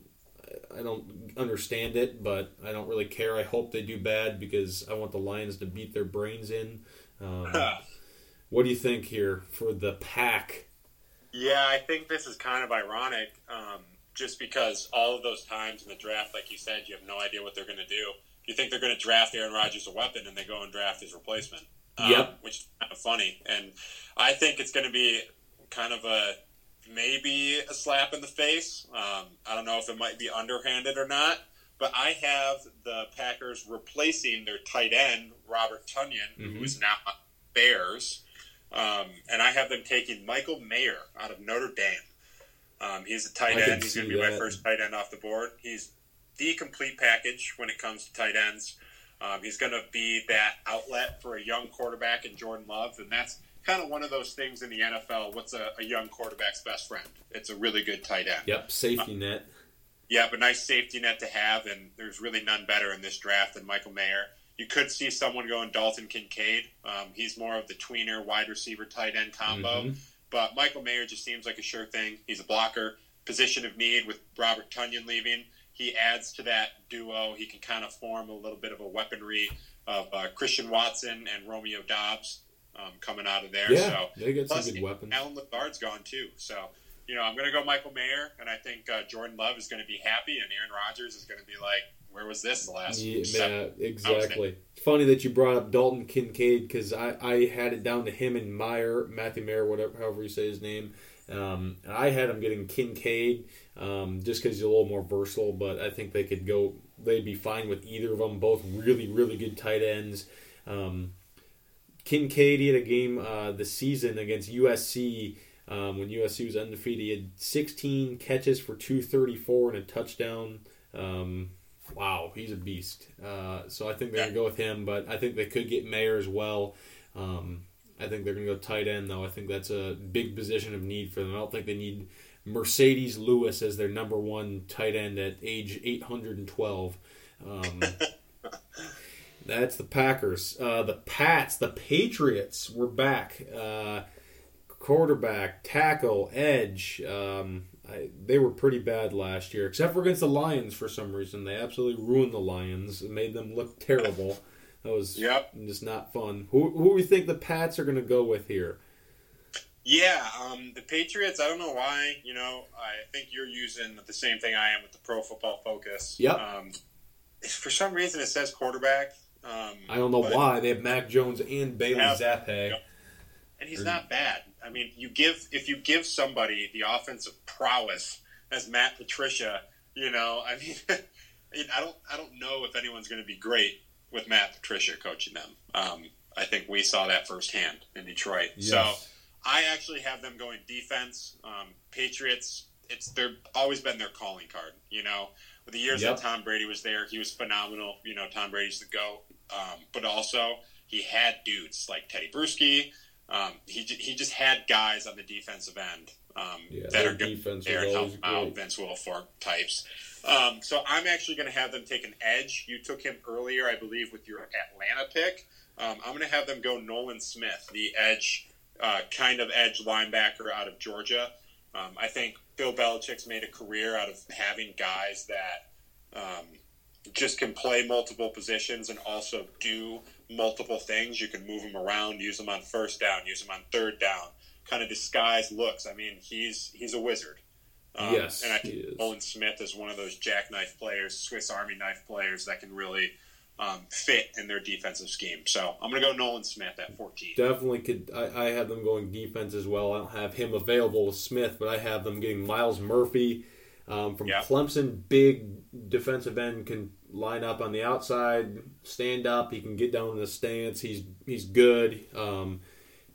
S3: I don't understand it, but I don't really care. I hope they do bad because I want the Lions to beat their brains in. Um, what do you think here for the pack?
S4: Yeah, I think this is kind of ironic, um, just because all of those times in the draft, like you said, you have no idea what they're going to do. You think they're going to draft Aaron Rodgers a weapon, and they go and draft his replacement. Um,
S3: yep.
S4: Which is kind of funny, and I think it's going to be kind of a maybe a slap in the face. Um, I don't know if it might be underhanded or not, but I have the Packers replacing their tight end Robert Tonyan,
S3: Mhm.
S4: who is now Bears, um, and I have them taking Michael Mayer out of Notre Dame. Um, he's a tight
S3: I
S4: end. He's going to be my first tight end off the board. He's the complete package when it comes to tight ends. Um, he's going to be that outlet for a young quarterback in Jordan Love, and that's kind of one of those things in the NFL. What's a, a young quarterback's best friend? It's a really good tight end.
S3: Yep, safety net.
S4: Yeah, but nice safety net to have, and there's really none better in this draft than Michael Mayer. You could see someone going Dalton Kincaid. Um, he's more of the tweener wide receiver tight end combo.
S3: Mhm.
S4: But Michael Mayer just seems like a sure thing. He's a blocker, position of need with Robert Tonyan leaving. He adds to that duo. He can kind of form a little bit of a weaponry of uh, Christian Watson and Romeo Doubs um, coming out of there.
S3: Yeah,
S4: so
S3: they get some good weapons.
S4: Allen Lazard's gone too. So, you know, I'm going to go Michael Mayer, and I think uh, Jordan Love is going to be happy, and Aaron Rodgers is going to be like, where was this the last
S3: Yeah,
S4: seven?
S3: yeah, exactly. Funny that you brought up Dalton Kincaid because I, I had it down to him and Meyer, Matthew Meyer, whatever, however you say his name. Um, I had him getting Kincaid um, just because he's a little more versatile, but I think they could go. They'd be fine with either of them. Both really, really good tight ends. Um, Kincaid he had a game uh, this season against USC um, when USC was undefeated. He had 16 catches for 234 and a touchdown. Um, wow, he's a beast. Uh, so I think they're going to go with him, but I think they could get Mayer as well. Um, I think they're going to go tight end, though. I think that's a big position of need for them. I don't think they need Marcedes Lewis as their number one tight end at age 812. Um, that's the Packers. Uh, the Pats, the Patriots, were back. Uh, quarterback, tackle, edge. Um, I, they were pretty bad last year, except for against the Lions for some reason. They absolutely ruined the Lions and made them look terrible. That was
S4: Yep.
S3: just not fun. Who, who do we think the Pats are going to go with here?
S4: Yeah, um, the Patriots. I don't know why. You know, I think you're using the same thing I am with the Pro Football Focus.
S3: Yep.
S4: Um, for some reason, it says quarterback. Um,
S3: I don't know why. They have Mac Jones and Bailey.
S4: Yep. and he's not bad. I mean, you give if you give somebody the offensive prowess as Matt Patricia, you know, I mean, I don't I don't know if anyone's going to be great with Matt Patricia coaching them. Um, I think we saw that firsthand in Detroit. So I actually have them going defense. Um, Patriots. It's they're always been their calling card. You know, with the years
S3: Yep.
S4: that Tom Brady was there, he was phenomenal. You know, Tom Brady's the goat. Um, but also he had dudes like Tedy Bruschi. Um, he he just had guys on the defensive end um,
S3: Yeah,
S4: that are good there and help out. Vince Wilfork types. Um, so I'm actually going to have them take an edge. You took him earlier, I believe, with your Atlanta pick. Um, I'm going to have them go Nolan Smith, the edge, uh, kind of edge linebacker out of Georgia. Um, I think Bill Belichick's made a career out of having guys that um, just can play multiple positions and also do multiple things. You can move them around, use them on first down, use them on third down, kind of disguise looks. I mean, he's he's a wizard. Um,
S3: Yes,
S4: and I think. Nolan Smith is one of those jackknife players, Swiss Army knife players that can really um, fit in their defensive scheme. So I'm going to go Nolan Smith at 14.
S3: Definitely could. I, I have them going defense as well. I don't have him available with Smith, but I have them getting Myles Murphy um, from
S4: Yeah.
S3: Clemson. Big defensive end can line up on the outside, stand up. He can get down in the stance. He's he's good. Um,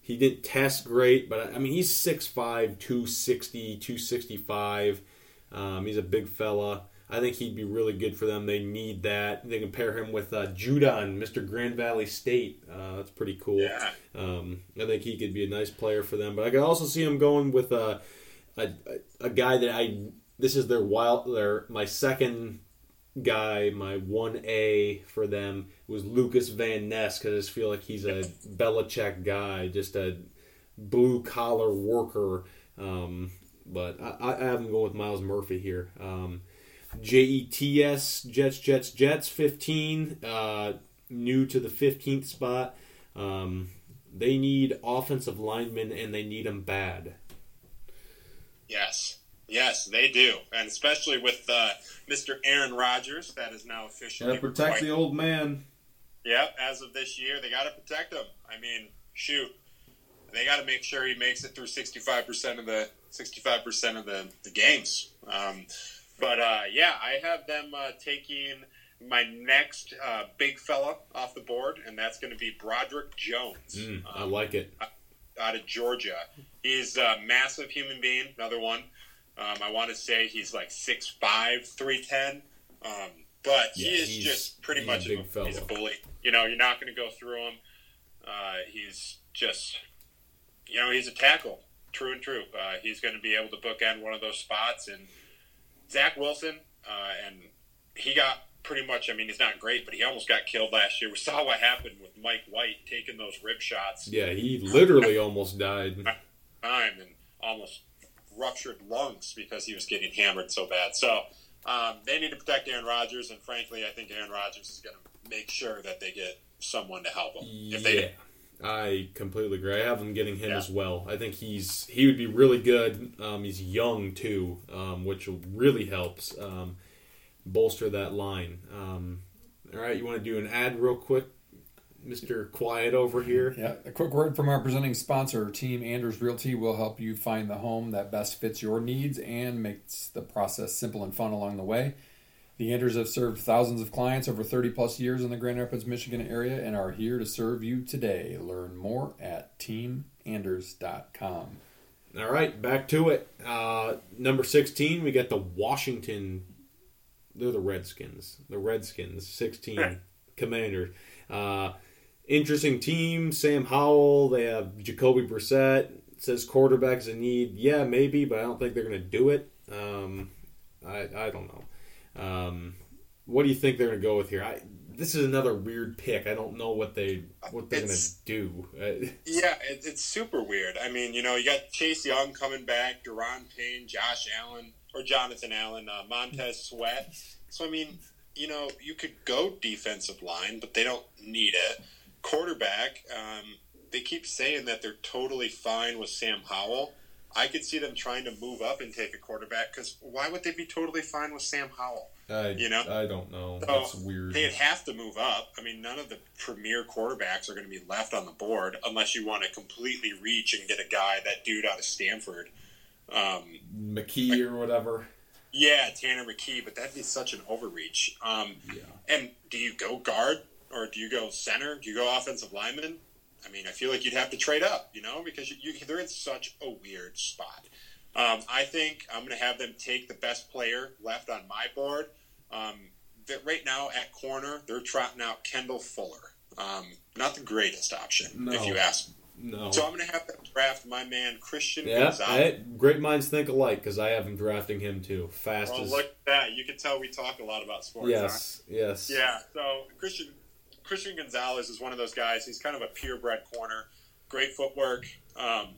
S3: he didn't test great, but I mean he's 6'5", 260, 265. Um, he's a big fella. I think he'd be really good for them. They need that. They can pair him with uh, and Mr. Grand Valley State. Uh, that's pretty cool.
S4: Yeah.
S3: Um, I think he could be a nice player for them. But I could also see him going with a a, a guy that I. This is their wild. Their my second guy, my one A for them was Lucas Van Ness because I just feel like he's a Belichick guy, just a blue collar worker. Um, but I, I him going with Myles Murphy here. Um, JETS Jets Jets Jets 15 uh, new to the 15th spot. Um, they need offensive linemen and they need them bad.
S4: Yes, yes, they do, and especially with uh, Mr. Aaron Rodgers, that is now officially
S3: Gotta protect
S4: quite-
S3: the old man.
S4: Yep, as of this year, they got to protect him. I mean, shoot, they got to make sure he makes it through sixty-five percent of the sixty-five percent of the the games. Um, but uh, yeah, I have them uh, taking my next uh, big fella off the board, and that's going to be Broderick Jones
S3: Mm, I like it.
S4: out of Georgia. He's a massive human being. Another one. Um, I want to say he's like 6'5", 310. Um, but
S3: Yeah,
S4: he is just pretty
S3: a
S4: much
S3: big
S4: a, he's a bully. You know, you're not going to go through him. Uh, he's just, you know, he's a tackle, true and true. Uh, he's going to be able to bookend one of those spots. And Zach Wilson, uh, and he got pretty much. I mean, he's not great, but he almost got killed last year. We saw what happened with Mike White taking those rib shots
S3: Yeah, he literally almost died.
S4: time and almost ruptured lungs because he was getting hammered so bad. So um, they need to protect Aaron Rodgers, and frankly, I think Aaron Rodgers is going to make sure that they get someone to help them. If they
S3: Yeah, I completely agree. I have him getting him
S4: Yeah.
S3: as well. I think he's he would be really good. Um, he's young too, um, which really helps um, bolster that line. Um, all right, you want to do an ad real quick, Mister Quiet over here?
S1: Yeah, a quick word from our presenting sponsor, Team Anders Realty, will help you find the home that best fits your needs and makes the process simple and fun along the way. The Anders have served thousands of clients over 30 plus years in the Grand Rapids, Michigan area and are here to serve you today. Learn more at teamanders.com.
S3: All right, back to it. Uh, number sixteen, we got the Washington. They're the Redskins. The Redskins, sixteen Commanders. Uh, interesting team. Sam Howell. They have Jacoby Brissett. Says quarterback's a need. Yeah, maybe, but I don't think they're going to do it. Um, I I don't know. Um, what do you think they're going to go with here? I, this is another weird pick. I don't know what they what they're going to do.
S4: Yeah, it, it's super weird. I mean, you know, you got Chase Young coming back, Daron Payne, Josh Allen, or Jonathan Allen, uh, Montez Sweat. So, I mean, you know, you could go defensive line, but they don't need it. Quarterback, um, they keep saying that they're totally fine with Sam Howell. I could see them trying to move up and take a quarterback because why would they be totally fine with Sam Howell?
S3: I
S4: You know?
S3: I don't know.
S4: So
S3: That's weird.
S4: They'd have to move up. I mean, none of the premier quarterbacks are going to be left on the board unless you want to completely reach and get a guy, that dude out of Stanford. Um,
S3: McKee or whatever.
S4: yeah, Tanner McKee, but that'd be such an overreach. Um, And do you go guard or do you go center? Do you go offensive lineman? I mean, I feel like you'd have to trade up, you know, because you, you, they're in such a weird spot. Um, I think I'm going to have them take the best player left on my board. Um, that right now at corner, they're trotting out Kendall Fuller. Um, not the greatest option,
S3: No.
S4: if you ask.
S3: No.
S4: So I'm going to have them draft my man Christian
S3: yeah,
S4: Gonzalez.
S3: I, great minds think alike because I have him drafting him too. Fast
S4: Well,
S3: as
S4: look at that. You can tell we talk a lot about sports. huh?
S3: yes, yes.
S4: Yeah, so Christian Christian Gonzalez is one of those guys. He's kind of a purebred corner, great footwork. Um,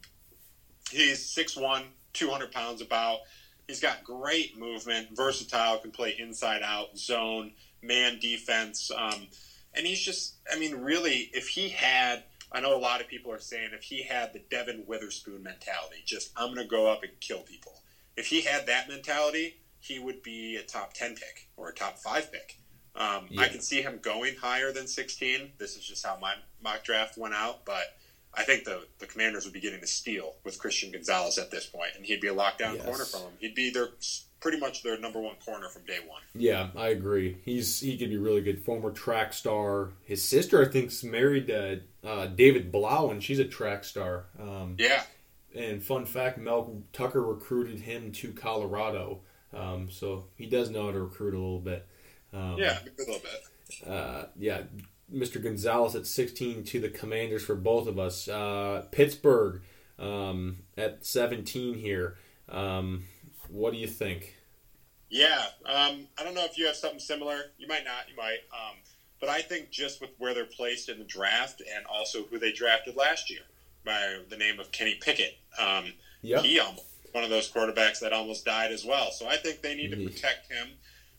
S4: he's 6'1", 200 pounds about. He's got great movement, versatile, can play inside out, zone, man defense. Um, and he's just, I mean, really, if he had, I know a lot of people are saying if he had the Devon Witherspoon mentality, just I'm going to go up and kill people. If he had that mentality, he would be a top 10 pick or a top 5 pick. Um,
S3: Yeah.
S4: I can see him going higher than 16. This is just how my mock draft went out, but I think the, the Commanders would be getting a steal with Christian Gonzalez at this point, and he'd be a lockdown
S3: Yes.
S4: corner from him. He'd be their pretty much their number one corner from day one.
S3: Yeah, I agree. He's he could be really good. Former track star. His sister, I think, is married to uh, David Blough, and she's a track star. Um,
S4: Yeah,
S3: And fun fact, Mel Tucker recruited him to Colorado Um, so he does know how to recruit a little bit. Um,
S4: Yeah, a little bit.
S3: uh, yeah, Mr. Gonzalez at 16 to the Commanders for both of us. Uh, Pittsburgh um, at 17 here. Um, what do you think?
S4: Yeah, um, I don't know if you have something similar. You might not. You might. Um, but I think just with where they're placed in the draft and also who they drafted last year by the name of Kenny Pickett, um,
S3: Yep.
S4: he almost one of those quarterbacks that almost died as well. So I think they need to
S3: Mhm.
S4: protect him.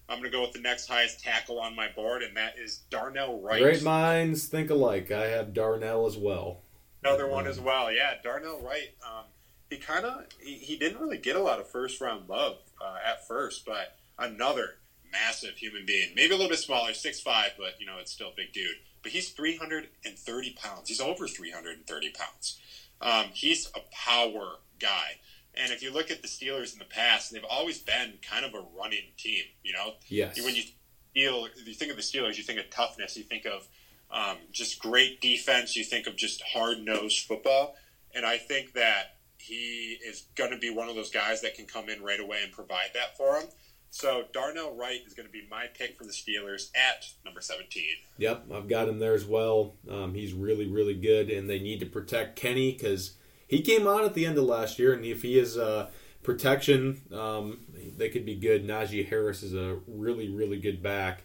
S4: I'm going to go with the next highest tackle on my board, and that is Darnell Wright.
S3: Great minds think alike. I have Darnell as well.
S4: Another one as well. Yeah, Darnell Wright. Um, he kind of he, he didn't really get a lot of first round love uh, at first, but another massive human being. Maybe a little bit smaller, six five, but you know it's still a big dude. But he's 330 pounds. He's over 330 pounds. Um, he's a power guy. And if you look at the Steelers in the past, they've always been kind of a running team. You know,
S3: Yes.
S4: when you feel you think of the Steelers, you think of toughness, you think of um, just great defense, you think of just hard nosed football, and I think that he is going to be one of those guys that can come in right away and provide that for him. So Darnell Wright is going to be my pick for the Steelers at number seventeen.
S3: Yep, I've got him there as well. Um, he's really, really good, and they need to protect Kenny because he came on at the end of last year, and if he is uh, protection, um, they could be good. Najee Harris is a really, really good back,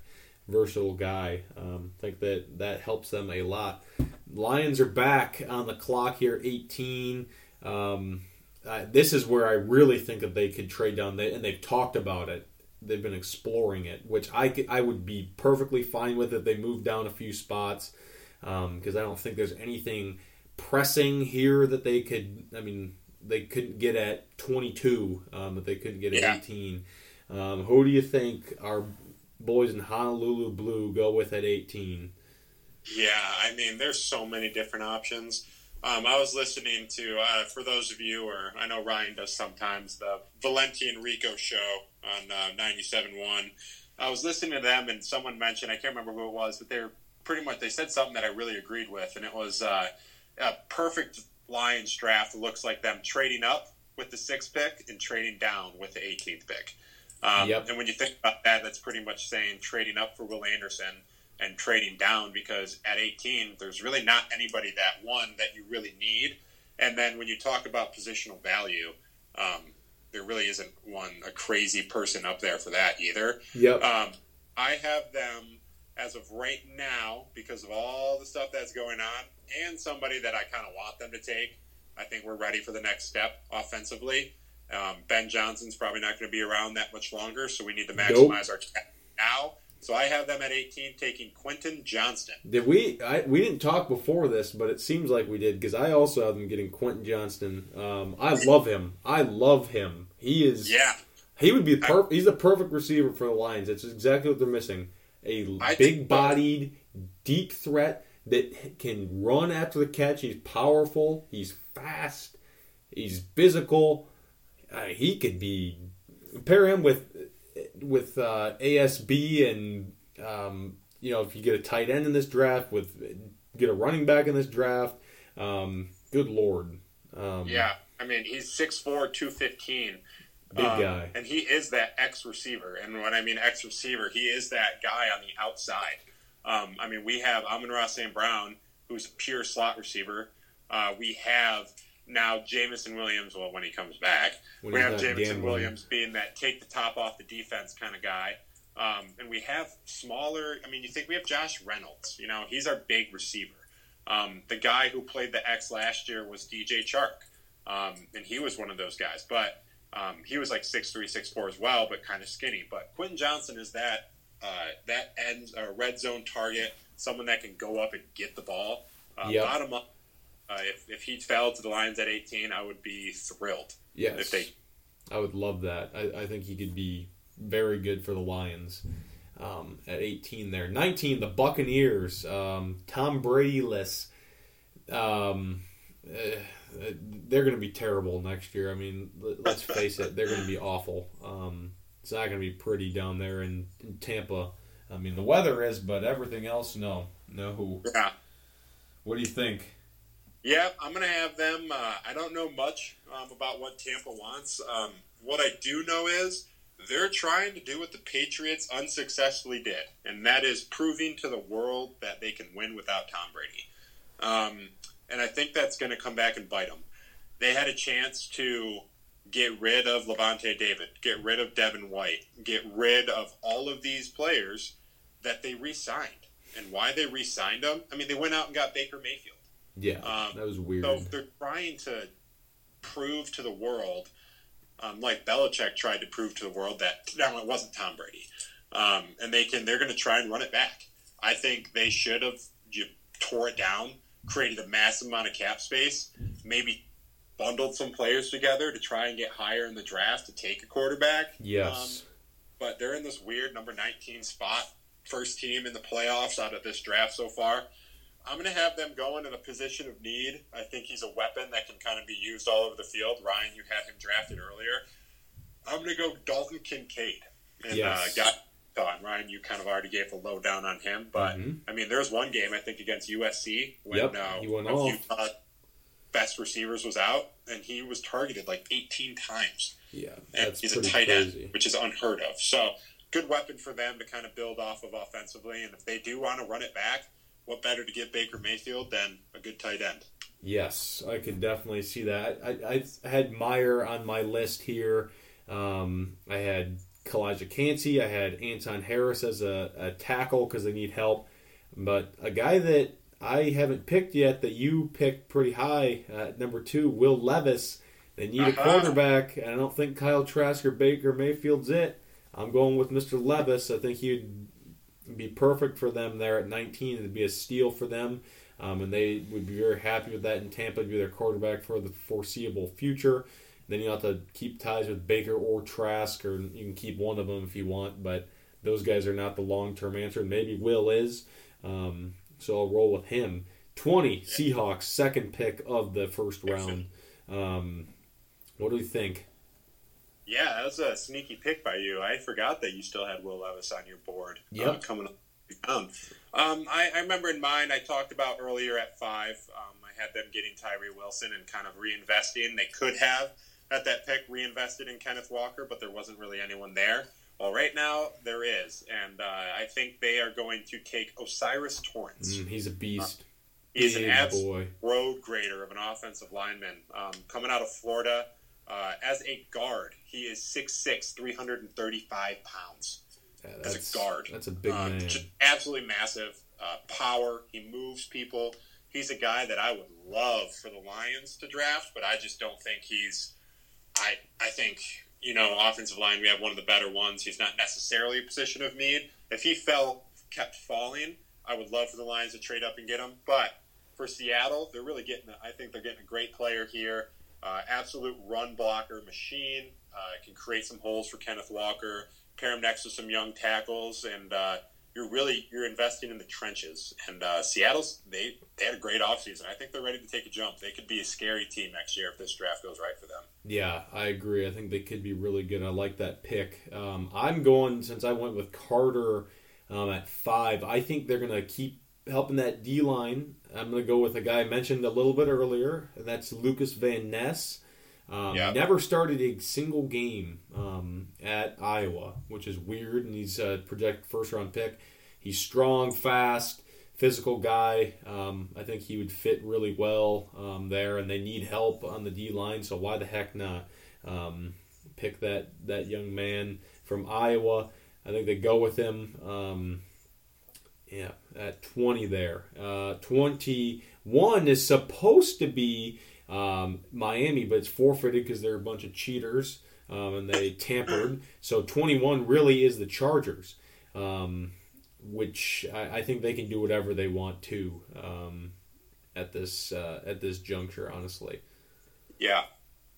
S3: versatile guy. Um, I think that that helps them a lot. Lions are back on the clock here, 18. Um, uh, this is where I really think that they could trade down, they, and they've talked about it. They've been exploring it, which I, could- I would be perfectly fine with if they moved down a few spots because I don't think there's anything pressing here that they could. I mean, they couldn't get at 22, um, but they couldn't get at
S4: Yeah.
S3: 18. Um, who do you think our boys in Honolulu Blue go with at 18?
S4: Yeah, I mean, there's so many different options. Um, I was listening to, uh, for those of you, or I know Ryan does sometimes, the Valenti and Rico show on uh, 97.1. I was listening to them, and someone mentioned, I can't remember who it was, but they were pretty much, they said something that I really agreed with, and it was uh, a perfect Lions draft looks like them trading up with the sixth pick and trading down with the 18th pick. Um,
S3: Yep.
S4: And when you think about that, that's pretty much saying trading up for Will Anderson and trading down because at 18, there's really not anybody that one that you really need. And then when you talk about positional value, um, there really isn't one a crazy person up there for that either.
S3: Yep.
S4: Um, I have them as of right now because of all the stuff that's going on, and somebody that I kind of want them to take. I think we're ready for the next step offensively. Um, ben Johnson's probably not going to be around that much longer, so we need to maximize our cap now. So I have them at 18 taking Quentin Johnston.
S3: Did we? I, we didn't talk before this, but it seems like we did because I also have them getting Quentin Johnston. Um, I love him. I love him. He is.
S4: Yeah,
S3: He would be per- he's the perfect receiver for the Lions. It's exactly what they're missing. A
S4: I
S3: big-bodied, deep threat that can run after the catch. He's powerful. He's fast. He's physical. Uh, he could be pair him with with uh, ASB and um, you know if you get a tight end in this draft with get a running back in this draft. Um, good lord. Um,
S4: yeah. I mean, he's 6'4", 215.
S3: Big
S4: Um,
S3: guy.
S4: And he is that X receiver. And when I mean X receiver, he is that guy on the outside. Um, I mean, we have Amon-Ra St. Brown, who's a pure slot receiver. Uh, we have now Jameson Williams, well, when he comes back.
S3: When
S4: we have
S3: Jameson.
S4: Williams being that take the top off the defense kind of guy. Um, and we have smaller, I mean, you think we have Josh Reynolds. You know, he's our big receiver. Um, the guy who played the X last year was DJ Chark. Um, and he was one of those guys. But um, he was like six three, six four as well, but kind of skinny. But Quentin Johnston is that uh, that ends a red zone target, someone that can go up and get the ball. Uh,
S3: Yep.
S4: Bottom up, uh, if, if he fell to the Lions at 18, I would be thrilled.
S3: Yes.
S4: If they,
S3: I would love that. I, I think he could be very good for the Lions um, at 18 there. 19, the Buccaneers. Um, Tom Brady-less. Um, eh, they're going to be terrible next year. I mean, let- let's face it, they're going to be awful. Um, it's not going to be pretty down there in, in Tampa. I mean, the weather is, but everything else, no. No.
S4: yeah.
S3: What do you think?
S4: Yeah, I'm going to have them. Uh, I don't know much um, about what Tampa wants. Um, what I do know is they're trying to do what the Patriots unsuccessfully did, and that is proving to the world that they can win without Tom Brady. Um, and I think that's going to come back and bite them. They had a chance to get rid of Lavonte David, get rid of Devin White, get rid of all of these players that they re-signed. And why they re-signed them? I mean, they went out and got Baker Mayfield.
S3: Yeah,
S4: Um,
S3: that was weird.
S4: So they're trying to prove to the world, um, like Belichick tried to prove to the world that no, it wasn't Tom Brady, um, and they can. They're going to try and run it back. I think they should have you tore it down, created a massive amount of cap space, maybe bundled some players together to try and get higher in the draft to take a quarterback.
S3: yes.
S4: Um, but they're in this weird number 19 spot, first team in the playoffs out of this draft so far. I'm going to have them going in a position of need. I think he's a weapon that can kind of be used all over the field. Ryan, you had him drafted earlier. I'm going to go Dalton Kincaid. And
S3: Yes.
S4: uh, got on Ryan, you kind of already gave the lowdown on him. But,
S3: Mhm.
S4: I mean, there's one game, I think, against USC when
S3: Yep,
S4: uh,
S3: he
S4: best receivers was out, and he was targeted like 18 times
S3: yeah,
S4: and he's a tight
S3: crazy.
S4: end, which is unheard of. So, good weapon for them to kind of build off of offensively. And if they do want to run it back, what better to get Baker Mayfield than a good tight end?
S3: Yes, I could definitely see that. I, I had Meyer on my list here. Um, I had Calijah Kancey. I had Anton Harris as a, a tackle because they need help. But a guy that I haven't picked yet that you picked pretty high at number two, Will Levis. They need a
S4: Uh-huh.
S3: quarterback, and I don't think Kyle Trask or Baker Mayfield's it. I'm going with Mr. Levis. I think he'd be perfect for them there at 19. It'd be a steal for them. Um, and they would be very happy with that in Tampa to be their quarterback for the foreseeable future. Then you have to keep ties with Baker or Trask, or you can keep one of them if you want, but those guys are not the long term answer. Maybe Will is, um, so I'll roll with him. 20, Seahawks, second pick of the first round. Um, what do we think?
S4: Yeah, that was a sneaky pick by you. I forgot that you still had Will Levis on your board. Uh, coming up. down. Um, I, I remember in mine, I talked about earlier at five, um, I had them getting Tyree Wilson and kind of reinvesting. They could have, at that pick, reinvested in Kenneth Walker, but there wasn't really anyone there. Well, right now, there is. And uh, I think they are going to take O'Cyrus Torrence.
S3: Mm, he's a beast.
S4: He's an
S3: Big
S4: absolute
S3: boy.
S4: road grader of an offensive lineman. Um, coming out of Florida uh, as a guard, he is 6'6", 335 pounds.
S3: Yeah,
S4: As a guard.
S3: That's a big
S4: Um,
S3: man.
S4: absolutely massive uh, power. He moves people. He's a guy that I would love for the Lions to draft, but I just don't think he's. I I think you know offensive line. We have one of the better ones. He's not necessarily a position of need. If he fell, kept falling, I would love for the Lions to trade up and get him. But for Seattle, they're really getting. I think they're getting a great player here. Uh, absolute run blocker machine. Uh, can create some holes for Kenneth Walker. Pair him next to some young tackles, and uh, you're really you're investing in the trenches. And uh, Seattle's they they had a great offseason. I think they're ready to take a jump. They could be a scary team next year if this draft goes right for them.
S3: Yeah, I agree. I think they could be really good. I like that pick. Um, I'm going since I went with Carter um, at five. I think they're going to keep helping that D line. I'm going to go with a guy I mentioned a little bit earlier, and that's Lucas Van Ness. Um,
S4: Yeah.
S3: Never started a single game um, at Iowa, which is weird. And he's a projected first round pick. He's strong, fast, physical guy. Um, I think he would fit really well um, there, and they need help on the D line. So why the heck not um, pick that that young man from Iowa? I think they go with him. Um, yeah, at 20 there. Uh, 21 is supposed to be um, Miami, but it's forfeited because they're a bunch of cheaters um, and they tampered. So 21 really is the Chargers, um, which I, I think they can do whatever they want to um, at this uh, at this juncture. Honestly,
S4: Yeah,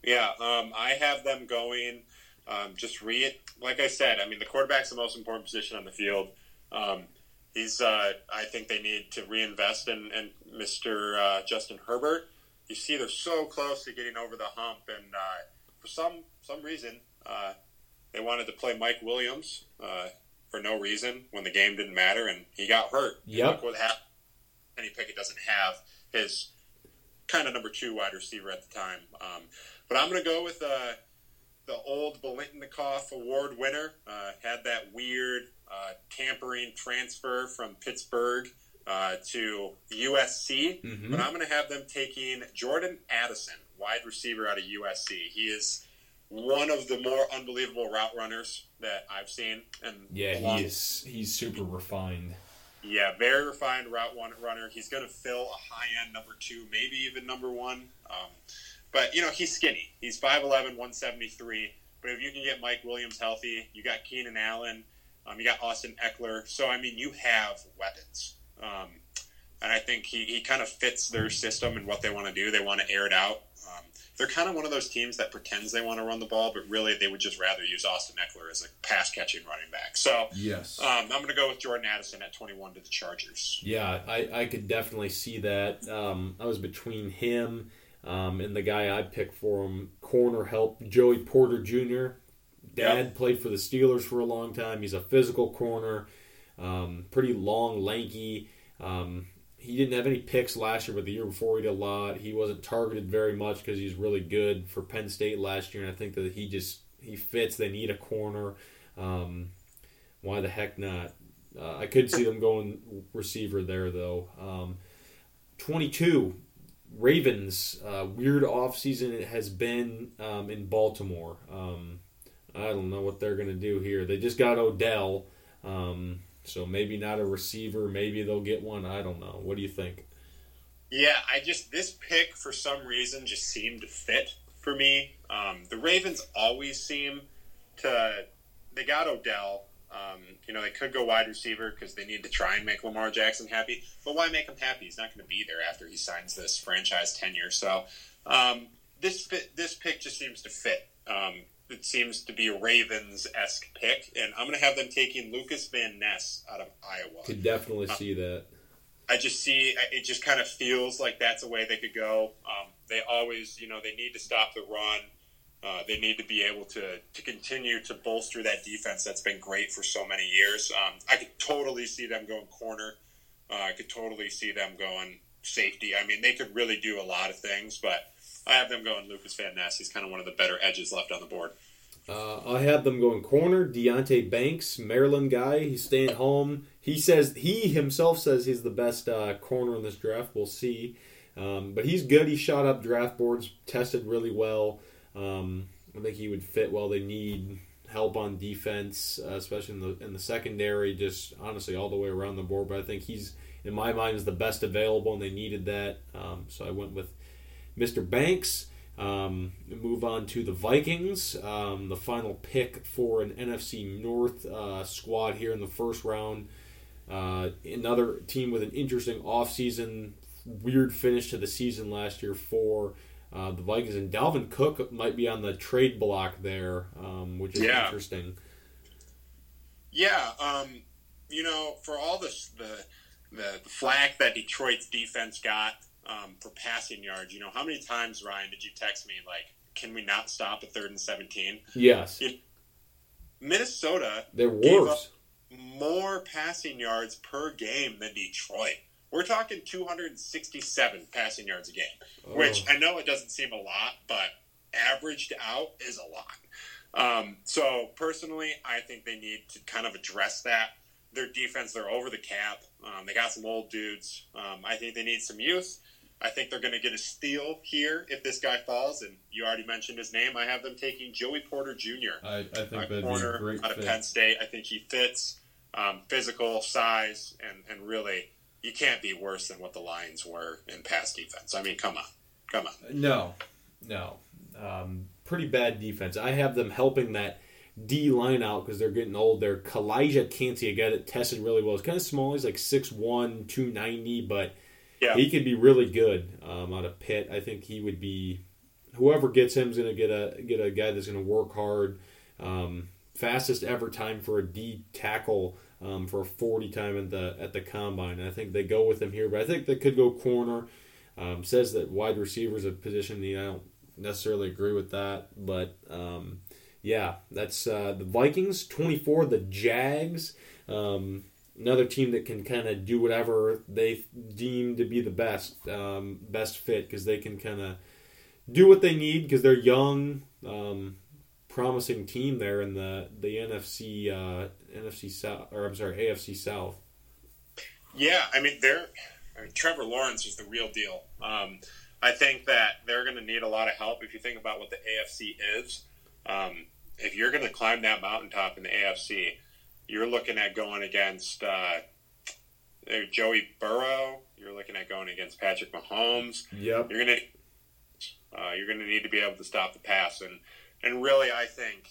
S4: yeah. Um, I have them going. Um, just re like I said. I mean, the quarterback's the most important position on the field. He's. Uh, I think they need to reinvest in, in Mr. Uh, Justin Herbert. You see, they're so close to getting over the hump, and uh, for some some reason, uh, they wanted to play Mike Williams uh, for no reason when the game didn't matter, and he got hurt.
S3: Yep.
S4: Look what happened. Kenny Pickett doesn't have his kind of number two wide receiver at the time. Um, but I'm going to go with uh, the old Biletnikoff Award winner, uh, had that weird uh, tampering transfer from Pittsburgh uh, to USC.
S3: Mhm.
S4: But I'm going to have them taking Jordan Addison, wide receiver out of USC. He is one of the more unbelievable route runners that I've seen. And
S3: Yeah,
S4: along-
S3: he is. He's super refined.
S4: yeah, very refined route one runner. He's going to fill a high end number two, maybe even number one. Um, but, you know, he's skinny. He's 5'11, 173. But if you can get Mike Williams healthy, you got Keenan Allen, um, you got Austin Ekeler. So, I mean, you have weapons. Um, and I think he, he kind of fits their system and what they want to do. They want to air it out. Um, they're kind of one of those teams that pretends they want to run the ball, but really they would just rather use Austin Ekeler as a pass catching running back. So,
S1: Yes.
S4: um, I'm going to go with Jordan Addison at 21 to the Chargers.
S3: Yeah, I, I could definitely see that. Um, I was between him um, and the guy I picked for him, corner help, Joey Porter Jr. Dad
S4: Yep.
S3: played for the Steelers for a long time. He's a physical corner, um, pretty long, lanky. Um, he didn't have any picks last year, but the year before he did a lot. He wasn't targeted very much because he's really good for Penn State last year, and I think that he just he fits. They need a corner. Um, why the heck not? Uh, I could see them going receiver there though. Um, Twenty-two Ravens uh, weird offseason it has been um, in Baltimore. Um, I don't know what they're gonna do here. They just got Odell, um, so maybe not a receiver. Maybe they'll get one. I don't know. What do you think?
S4: Yeah, I just this pick for some reason just seemed to fit for me. Um, the Ravens always seem to they got Odell. Um, you know, they could go wide receiver because they need to try and make Lamar Jackson happy. But why make him happy? He's not going to be there after he signs this franchise tenure. So um, this fit, this pick just seems to fit. Um, it seems to be a Ravens esque pick, and I'm going to have them taking Lucas Van Ness out of Iowa.
S3: Could definitely see that.
S4: I just see it just kind of feels like that's a way they could go. Um, they always, you know, they need to stop the run. Uh, they need to be able to to continue to bolster that defense that's been great for so many years. Um, I could totally see them going corner. Uh, I could totally see them going safety. I mean, they could really do a lot of things, but I have them going Lucas Van Ness. He's kind of one of the better edges left on the board.
S3: Uh, I have them going corner. Deonte Banks, Maryland guy. He's staying home. He says he himself says he's the best uh, corner in this draft. We'll see, um, but he's good. He shot up draft boards, tested really well. Um, I think he would fit well. They need help on defense, uh, especially in the in the secondary. Just honestly, all the way around the board. But I think he's in my mind is the best available, and they needed that. Um, so I went with Mr. Banks. Um, move on to the Vikings. Um, the final pick for an NFC North uh, squad here in the first round. Uh, another team with an interesting offseason, weird finish to the season last year for uh, the Vikings. And Dalvin Cook might be on the trade block there, um, which is
S4: Yeah.
S3: interesting.
S4: Yeah, um, you know, for all this the the flack that Detroit's defense got um, for passing yards, you know, how many times Ryan did you text me like, "Can we not stop at third and 17?
S3: Yes,
S4: Minnesota
S3: they're
S4: gave
S3: worse.
S4: more passing yards per game than Detroit. We're talking 267 passing yards a game, which
S3: Oh.
S4: I know it doesn't seem a lot, but averaged out is a lot. Um, so personally, I think they need to kind of address that. Their defense, they're over the cap. Um, they got some old dudes. Um, I think they need some youth. I think they're going to get a steal here if this guy falls. And you already mentioned his name. I have them taking Joey Porter Jr
S1: I, I think
S4: a
S1: that'd be a
S4: corner
S1: great
S4: out of
S1: fit.
S4: Penn State. I think he fits um, physical, size, and, and really, you can't be worse than what the Lions were in pass defense. I mean, come on. Come on.
S3: No, no. Um, pretty bad defense. I have them helping that D line out because they're getting old. They're Calijah Kancey, a guy that tested really well. He's kind of small. He's like 6'1", 290, but
S4: Yeah.
S3: he could be really good um, out of Pitt. I think he would be. Whoever gets him is going to get a get a guy that's going to work hard. Um, fastest ever time for a D tackle um, for a 40 time at the at the combine. I think they go with him here, but I think they could go corner. Um, says that wide receiver is a position. I don't necessarily agree with that, but um, yeah, that's uh, the Vikings. 24, the Jags. Um, another team that can kind of do whatever they deem to be the best um, best fit because they can kind of do what they need because they're young. Um, promising team there in the the NFC uh, NFC South or I'm sorry AFC South.
S4: Yeah, I mean they're I mean, Trevor Lawrence is the real deal. Um, I think that they're going to need a lot of help if you think about what the AFC is. Um, if you're going to climb that mountaintop in the AFC, you're looking at going against uh, Joey Burrow. You're looking at going against Patrick Mahomes.
S3: Yep.
S4: You're gonna uh, you're gonna need to be able to stop the pass, and and really, I think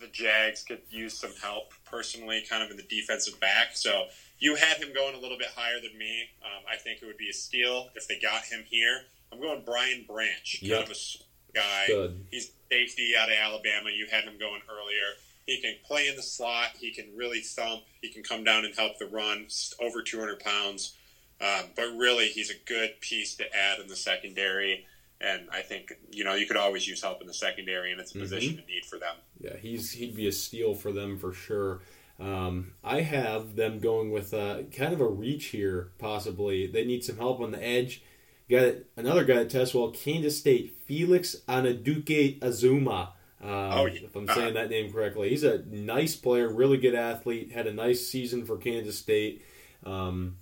S4: the Jags could use some help personally, kind of in the defensive back. So you had him going a little bit higher than me. Um, I think it would be a steal if they got him here. I'm going Brian Branch, kind
S3: Yep.
S4: of a guy.
S3: Good.
S4: He's safety out of Alabama. You had him going earlier. He can play in the slot. He can really thump. He can come down and help the run. Over 200 pounds, um, but really, he's a good piece to add in the secondary. And I think you know you could always use help in the secondary, and it's a position of need for them.
S3: Yeah, he's he'd be a steal for them for sure. Um, I have them going with uh, kind of a reach here, possibly. They need some help on the edge. Got another guy that tests well, Kansas State, Felix Anudike-Uzomah. Um,
S4: Oh, yeah.
S3: If I'm saying that name correctly, he's a nice player, really good athlete. Had a nice season for Kansas State. Um,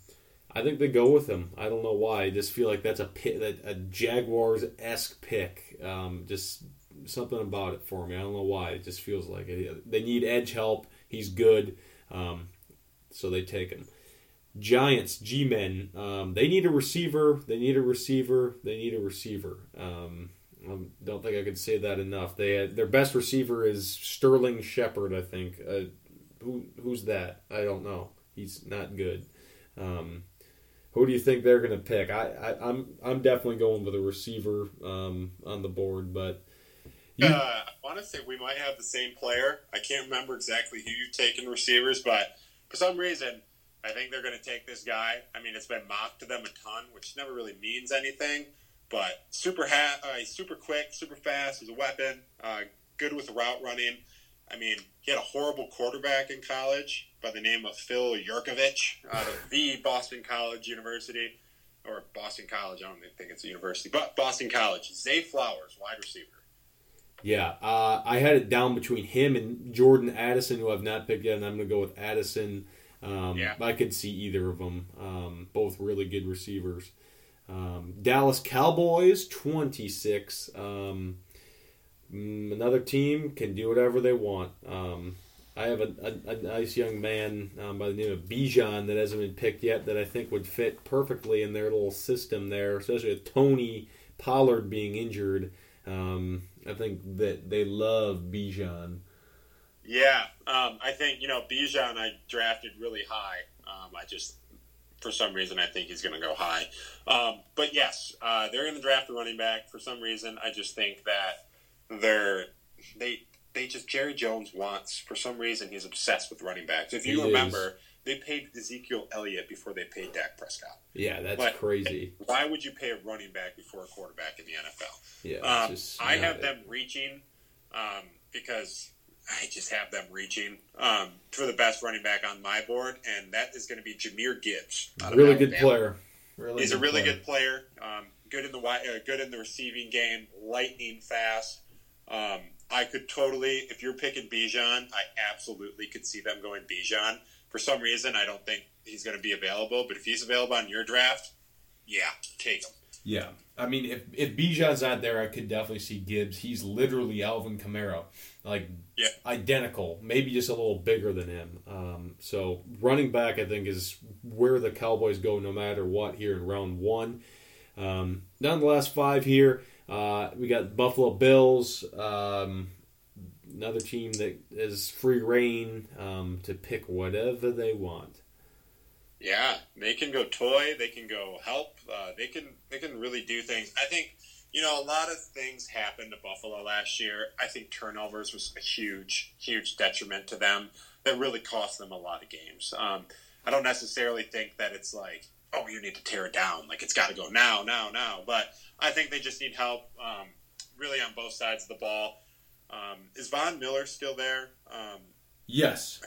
S3: I think they go with him. I don't know why. I just feel like that's a pit, a, a Jaguars esque pick. Um, just something about it for me. I don't know why. It just feels like it. They need edge help. He's good, um, so they take him. Giants, G men. Um, they need a receiver. They need a receiver. They need a receiver. Um, I don't think I could say that enough. They had, their best receiver is Sterling Shepard. I think. Uh, who who's that? I don't know. He's not good. Um, who do you think they're going to pick? I, I I'm I'm definitely going with a receiver um, on the board, but you,
S4: Uh, I want to say we might have the same player. I can't remember exactly who you've taken receivers, but for some reason, I think they're going to take this guy. I mean, it's been mocked to them a ton, which never really means anything. But super ha- uh, super quick, super fast. He's a weapon. Uh, good with route running. I mean, he had a horrible quarterback in college by the name of Phil Jurkovec out of the Boston College University, or Boston College. I don't think it's a university, but Boston College. Zay Flowers, wide receiver.
S3: yeah, uh, I had it down between him and Jordan Addison, who I've not picked yet, and I'm going to go with Addison. Um,
S4: Yeah.
S3: I could see either of them. Um, both really good receivers. Um, Dallas Cowboys, 26. Um, mm, another team can do whatever they want. Um, I have a, a, a nice young man um, by the name of Bijan that hasn't been picked yet that I think would fit perfectly in their little system there, especially with Tony Pollard being injured. Um, I think that they love Bijan.
S4: Yeah, um, I think you know Bijan. I drafted really high. I just, for some reason, I think he's going to go high. Um, but yes, uh, they're going to draft a running back. For some reason, I just think that they're they they just Jerry Jones wants. For some reason, he's obsessed with running backs. If you
S3: He
S4: remember, they paid Ezekiel Elliott before they paid Dak Prescott.
S3: Yeah, that's
S4: But-
S3: crazy.
S4: Why would you pay a running back before a quarterback in the NFL?
S3: Yeah,
S4: Um, I have them reaching um, because I just have them reaching um, for the best running back on my board, and that is going to be Jahmyr Gibbs. out of
S3: Really good
S4: Alabama.
S3: player. Really
S4: He's a really
S3: player.
S4: good player. Um, good in the wi- uh, good in the receiving game, lightning fast. Um, I could totally, if you're picking Bijan, I absolutely could see them going Bijan. For some reason, I don't think he's going to be available, but if he's available on your draft, yeah, take him.
S3: Yeah, I mean, if if Bijan's not there, I could definitely see Gibbs. He's literally Alvin Kamara, like
S4: Yeah.
S3: identical, maybe just a little bigger than him. Um, so running back, I think, is where the Cowboys go no matter what here in round one. Um, down the last five here, uh, we got Buffalo Bills, um, another team that is free reign um, to pick whatever they want.
S4: Yeah, they can go toy. They can go help. Uh, they can they can really do things. I think you know a lot of things happened to Buffalo last year. I think turnovers was a huge huge detriment to them. That really cost them a lot of games. Um, I don't necessarily think that it's like oh you need to tear it down. Like it's got to go now now now. But I think they just need help. Um, really on both sides of the ball. Um, is Von Miller still there? Um,
S3: Yes.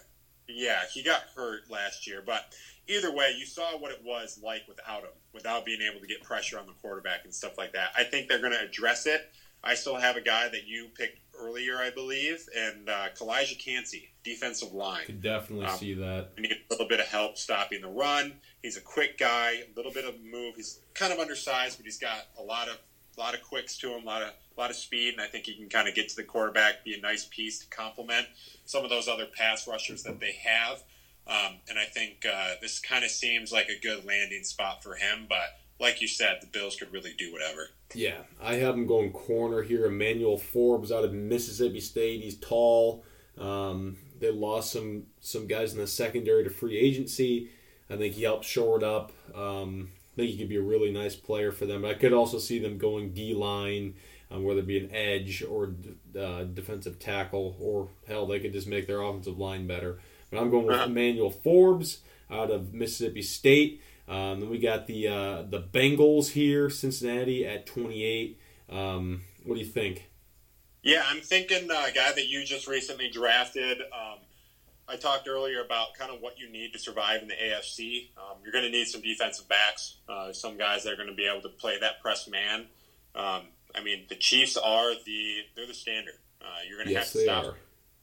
S4: yeah, he got hurt last year, but either way, you saw what it was like without him, without being able to get pressure on the quarterback and stuff like that. I think they're going to address it. I still have a guy that you picked earlier, I believe, and uh, Calijah Kancey, defensive line.
S3: Could definitely
S4: Um,
S3: see that.
S4: We need a little bit of help stopping the run. He's a quick guy, a little bit of move. He's kind of undersized, but he's got a lot of a lot of quicks to him, a lot of a lot of speed, and I think he can kind of get to the quarterback, be a nice piece to complement some of those other pass rushers that they have. Um, and I think uh, this kind of seems like a good landing spot for him. But like you said, the Bills could really do whatever.
S3: Yeah, I have him going corner here. Emmanuel Forbes out of Mississippi State. He's tall. Um, they lost some some guys in the secondary to free agency. I think he helped shore it up. Um, I think he could be a really nice player for them. But I could also see them going D line, um, whether it be an edge or uh, defensive tackle, or hell, they could just make their offensive line better. But I'm going with
S4: Uh-huh.
S3: Emmanuel Forbes out of Mississippi State. Um, then we got the uh, the Bengals here, Cincinnati at 28. Um, what do you think?
S4: Yeah, I'm thinking uh, a guy that you just recently drafted. Um, I talked earlier about kind of what you need to survive in the AFC. Um, you're going to need some defensive backs, uh, some guys that are going to be able to play that press man. Um, I mean, the Chiefs are the they're the standard. Uh, you're going to
S3: Yes,
S4: have to stop
S3: are.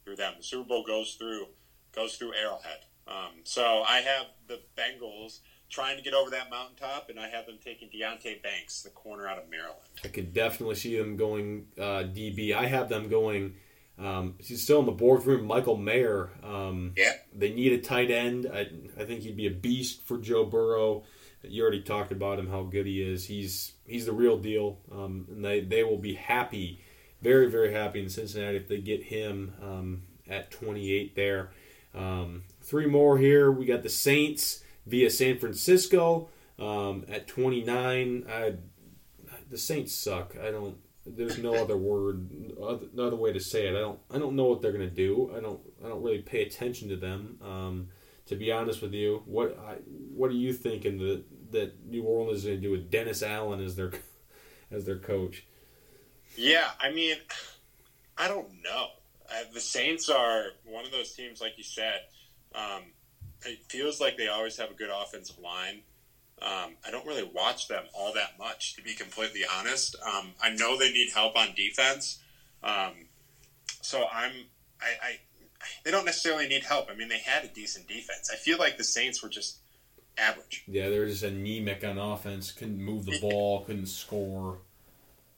S4: through them. The Super Bowl goes through goes through Arrowhead. Um, so I have the Bengals trying to get over that mountaintop, and I have them taking Deonte Banks, the corner out of Maryland.
S3: I could definitely see them going uh, DB. I have them going. Um, he's still in the boardroom. Michael Mayer. Um,
S4: Yeah.
S3: They need a tight end. I, I think he'd be a beast for Joe Burrow. You already talked about him, how good he is. He's he's the real deal, um, and they, they will be happy, very very happy in Cincinnati if they get him um, at 28 there. Um, three more here. We got the Saints via San Francisco um, at 29. I, the Saints suck. I don't. There's no other word, other, other way to say it. I don't. I don't know what they're gonna do. I don't. I don't really pay attention to them. Um, to be honest with you, what I, what are you thinking that that New Orleans is gonna do with Dennis Allen as their as their coach?
S4: Yeah, I mean, I don't know. Uh, the Saints are one of those teams, like you said. Um, it feels like they always have a good offensive line. Um, I don't really watch them all that much, to be completely honest. Um, I know they need help on defense, um, so I'm. I, I they don't necessarily need help. I mean, they had a decent defense. I feel like the Saints were just average.
S3: Yeah, they're just anemic on offense. Couldn't move the ball. Couldn't score.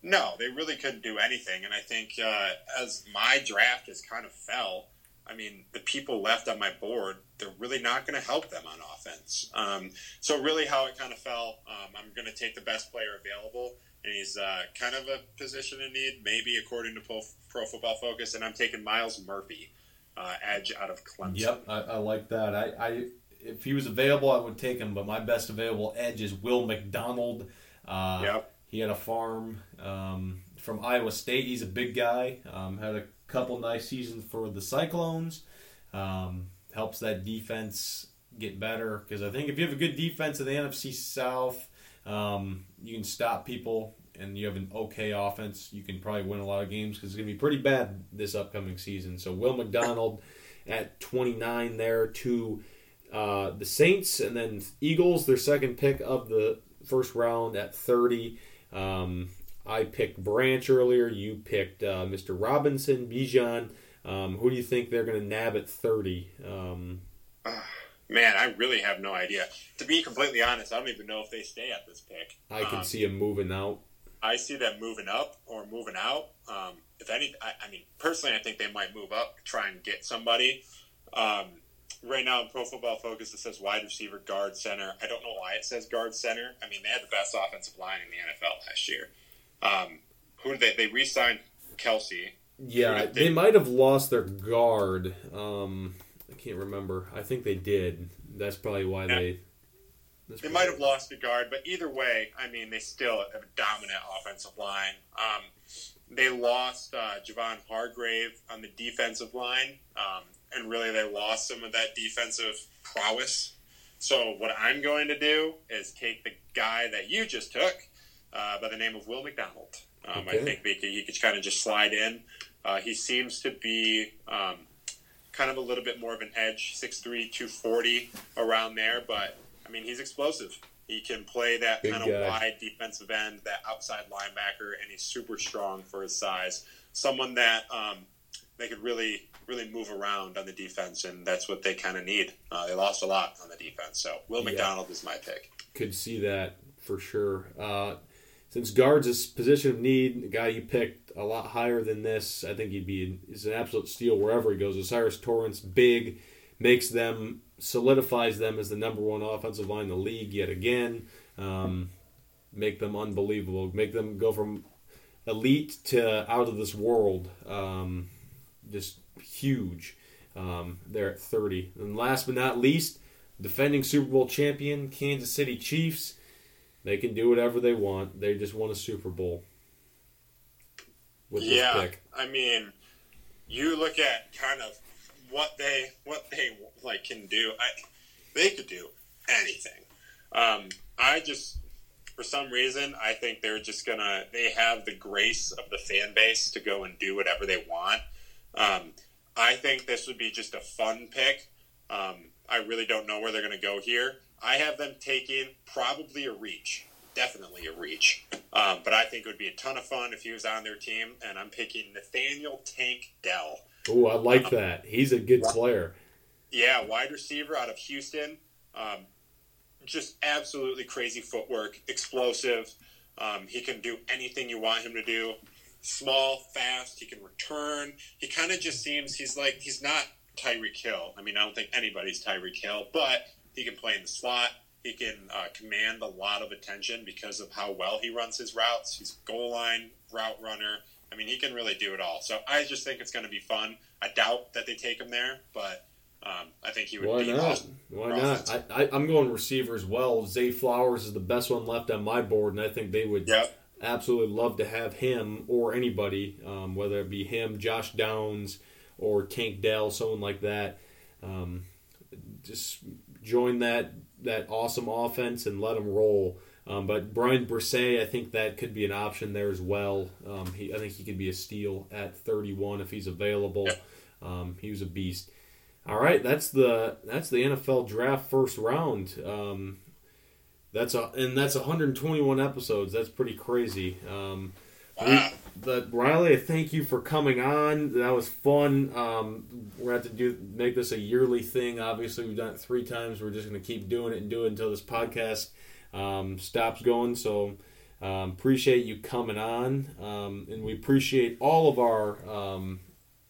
S4: No, they really couldn't do anything. And I think uh, as my draft has kind of fell, I mean, the people left on my board, they're really not going to help them on offense. Um, so, really, how it kind of fell, um, I'm going to take the best player available. And he's uh, kind of a position in need, maybe according to Pro, Pro Football Focus. And I'm taking Myles Murphy, uh, edge out of Clemson.
S3: Yep, I, I like that. I, I if he was available, I would take him. But my best available edge is Will McDonald. Uh,
S4: Yep.
S3: He had a farm um, from Iowa State. He's a big guy. Um, had a couple nice seasons for the Cyclones. Um, helps that defense get better because I think if you have a good defense in the NFC South, um, you can stop people, and you have an okay offense. You can probably win a lot of games because it's going to be pretty bad this upcoming season. So Will McDonald at 29 there to uh, the Saints, and then Eagles, their second pick of the first round at 30. Um, I picked Branch earlier. You picked uh, Mr. Robinson, Bijan. Um, who do you think they're going to nab at 30? Um,
S4: Man, I really have no idea. To be completely honest, I don't even know if they stay at this pick.
S3: I can
S4: Um,
S3: see them moving out.
S4: I see them moving up or moving out. Um, if any, I, I mean, personally, I think they might move up, try and get somebody. Right now in Pro Football Focus, it says wide receiver, guard, center. I don't know why it says guard, center. I mean, they had the best offensive line in the NFL last year. Um, who did they? They re-signed Kelce.
S3: Yeah,
S4: did
S3: they might have lost their guard. Um, I can't remember. I think they did. That's probably why
S4: Yeah.
S3: they.
S4: They might have lost a guard, but either way, I mean, they still have a dominant offensive line. Um, they lost uh, Javon Hargrave on the defensive line, um, and really they lost some of that defensive prowess. So what I'm going to do is take the guy that you just took uh, by the name of Will McDonald. Um,
S3: Okay.
S4: I think they could, he could kind of just slide in. Uh, he seems to be um, kind of a little bit more of an edge, 6'3", 240 around there, but I mean, he's explosive. He can play that
S3: Big
S4: kind of
S3: guy.
S4: wide defensive end, that outside linebacker, and he's super strong for his size. Someone that um, they could really, really move around on the defense, and that's what they kind of need. Uh, they lost a lot on the defense, so Will
S3: Yeah.
S4: McDonald is my pick.
S3: Could see that for sure. Uh, since guards is position of need, the guy you picked a lot higher than this, I think he'd be is an absolute steal wherever he goes. O'Cyrus Torrence, big, makes them solidifies them as the number one offensive line in the league yet again. Um, make them unbelievable. Make them go from elite to out of this world. Um, just huge. Um, they're at 30. And last but not least, defending Super Bowl champion Kansas City Chiefs. They can do whatever they want. They just won a Super Bowl with
S4: yeah,
S3: this pick.
S4: I mean, you look at kind of what they what they like can do. I they could do anything. Um, I just for some reason I think they're just gonna they have the grace of the fan base to go and do whatever they want. Um, I think this would be just a fun pick. Um, I really don't know where they're going to go here. I have them taking probably a reach, definitely a reach. Um, but I think it would be a ton of fun if he was on their team. And I'm picking Nathaniel Tank Dell.
S3: Oh, I like that. He's a good player.
S4: Yeah, wide receiver out of Houston. Um, just absolutely crazy footwork, explosive. Um, he can do anything you want him to do. Small, fast. He can return. He kind of just seems he's like he's not Tyreek Hill. I mean, I don't think anybody's Tyreek Hill, but he can play in the slot. He can uh, command a lot of attention because of how well he runs his routes. He's a goal line route runner. I mean, he can really do it all. So I just think it's going to be fun. I doubt that they take him there, but um, I think he would
S3: Why
S4: be
S3: not? Why not? I, I, I'm going receiver as well. Zay Flowers is the best one left on my board, and I think they would
S4: Yep.
S3: Absolutely love to have him or anybody, um, whether it be him, Josh Downs, or Tank Dell, someone like that. Um, just join that that awesome offense and let them roll. Um, but Brian Brisset, I think that could be an option there as well. Um, he, I think he could be a steal at 31 if he's available. Um, he was a beast. All right, that's the that's the NFL draft first round. Um, that's a and that's 121 episodes. That's pretty crazy. Um, but Riley, thank you for coming on. That was fun. Um, we're going to have to do make this a yearly thing. Obviously, we've done it three times. We're just going to keep doing it and do it until this podcast um, stops going. So um, appreciate you coming on, um, and we appreciate all of our um,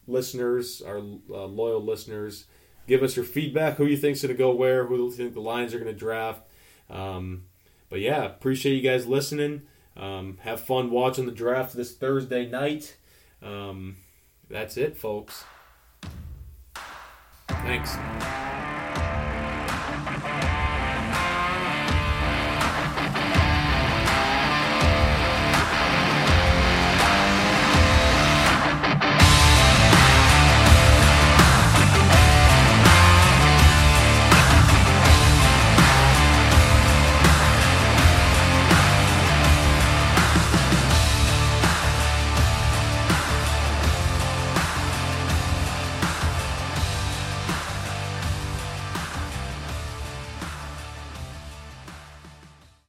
S3: listeners, our uh, loyal listeners. Give us your feedback. Who you think's going to go where? Who you think the Lions are going to draft? Um, but yeah, appreciate you guys listening. Um, have fun watching the draft this Thursday night. Um, that's it, folks. Thanks.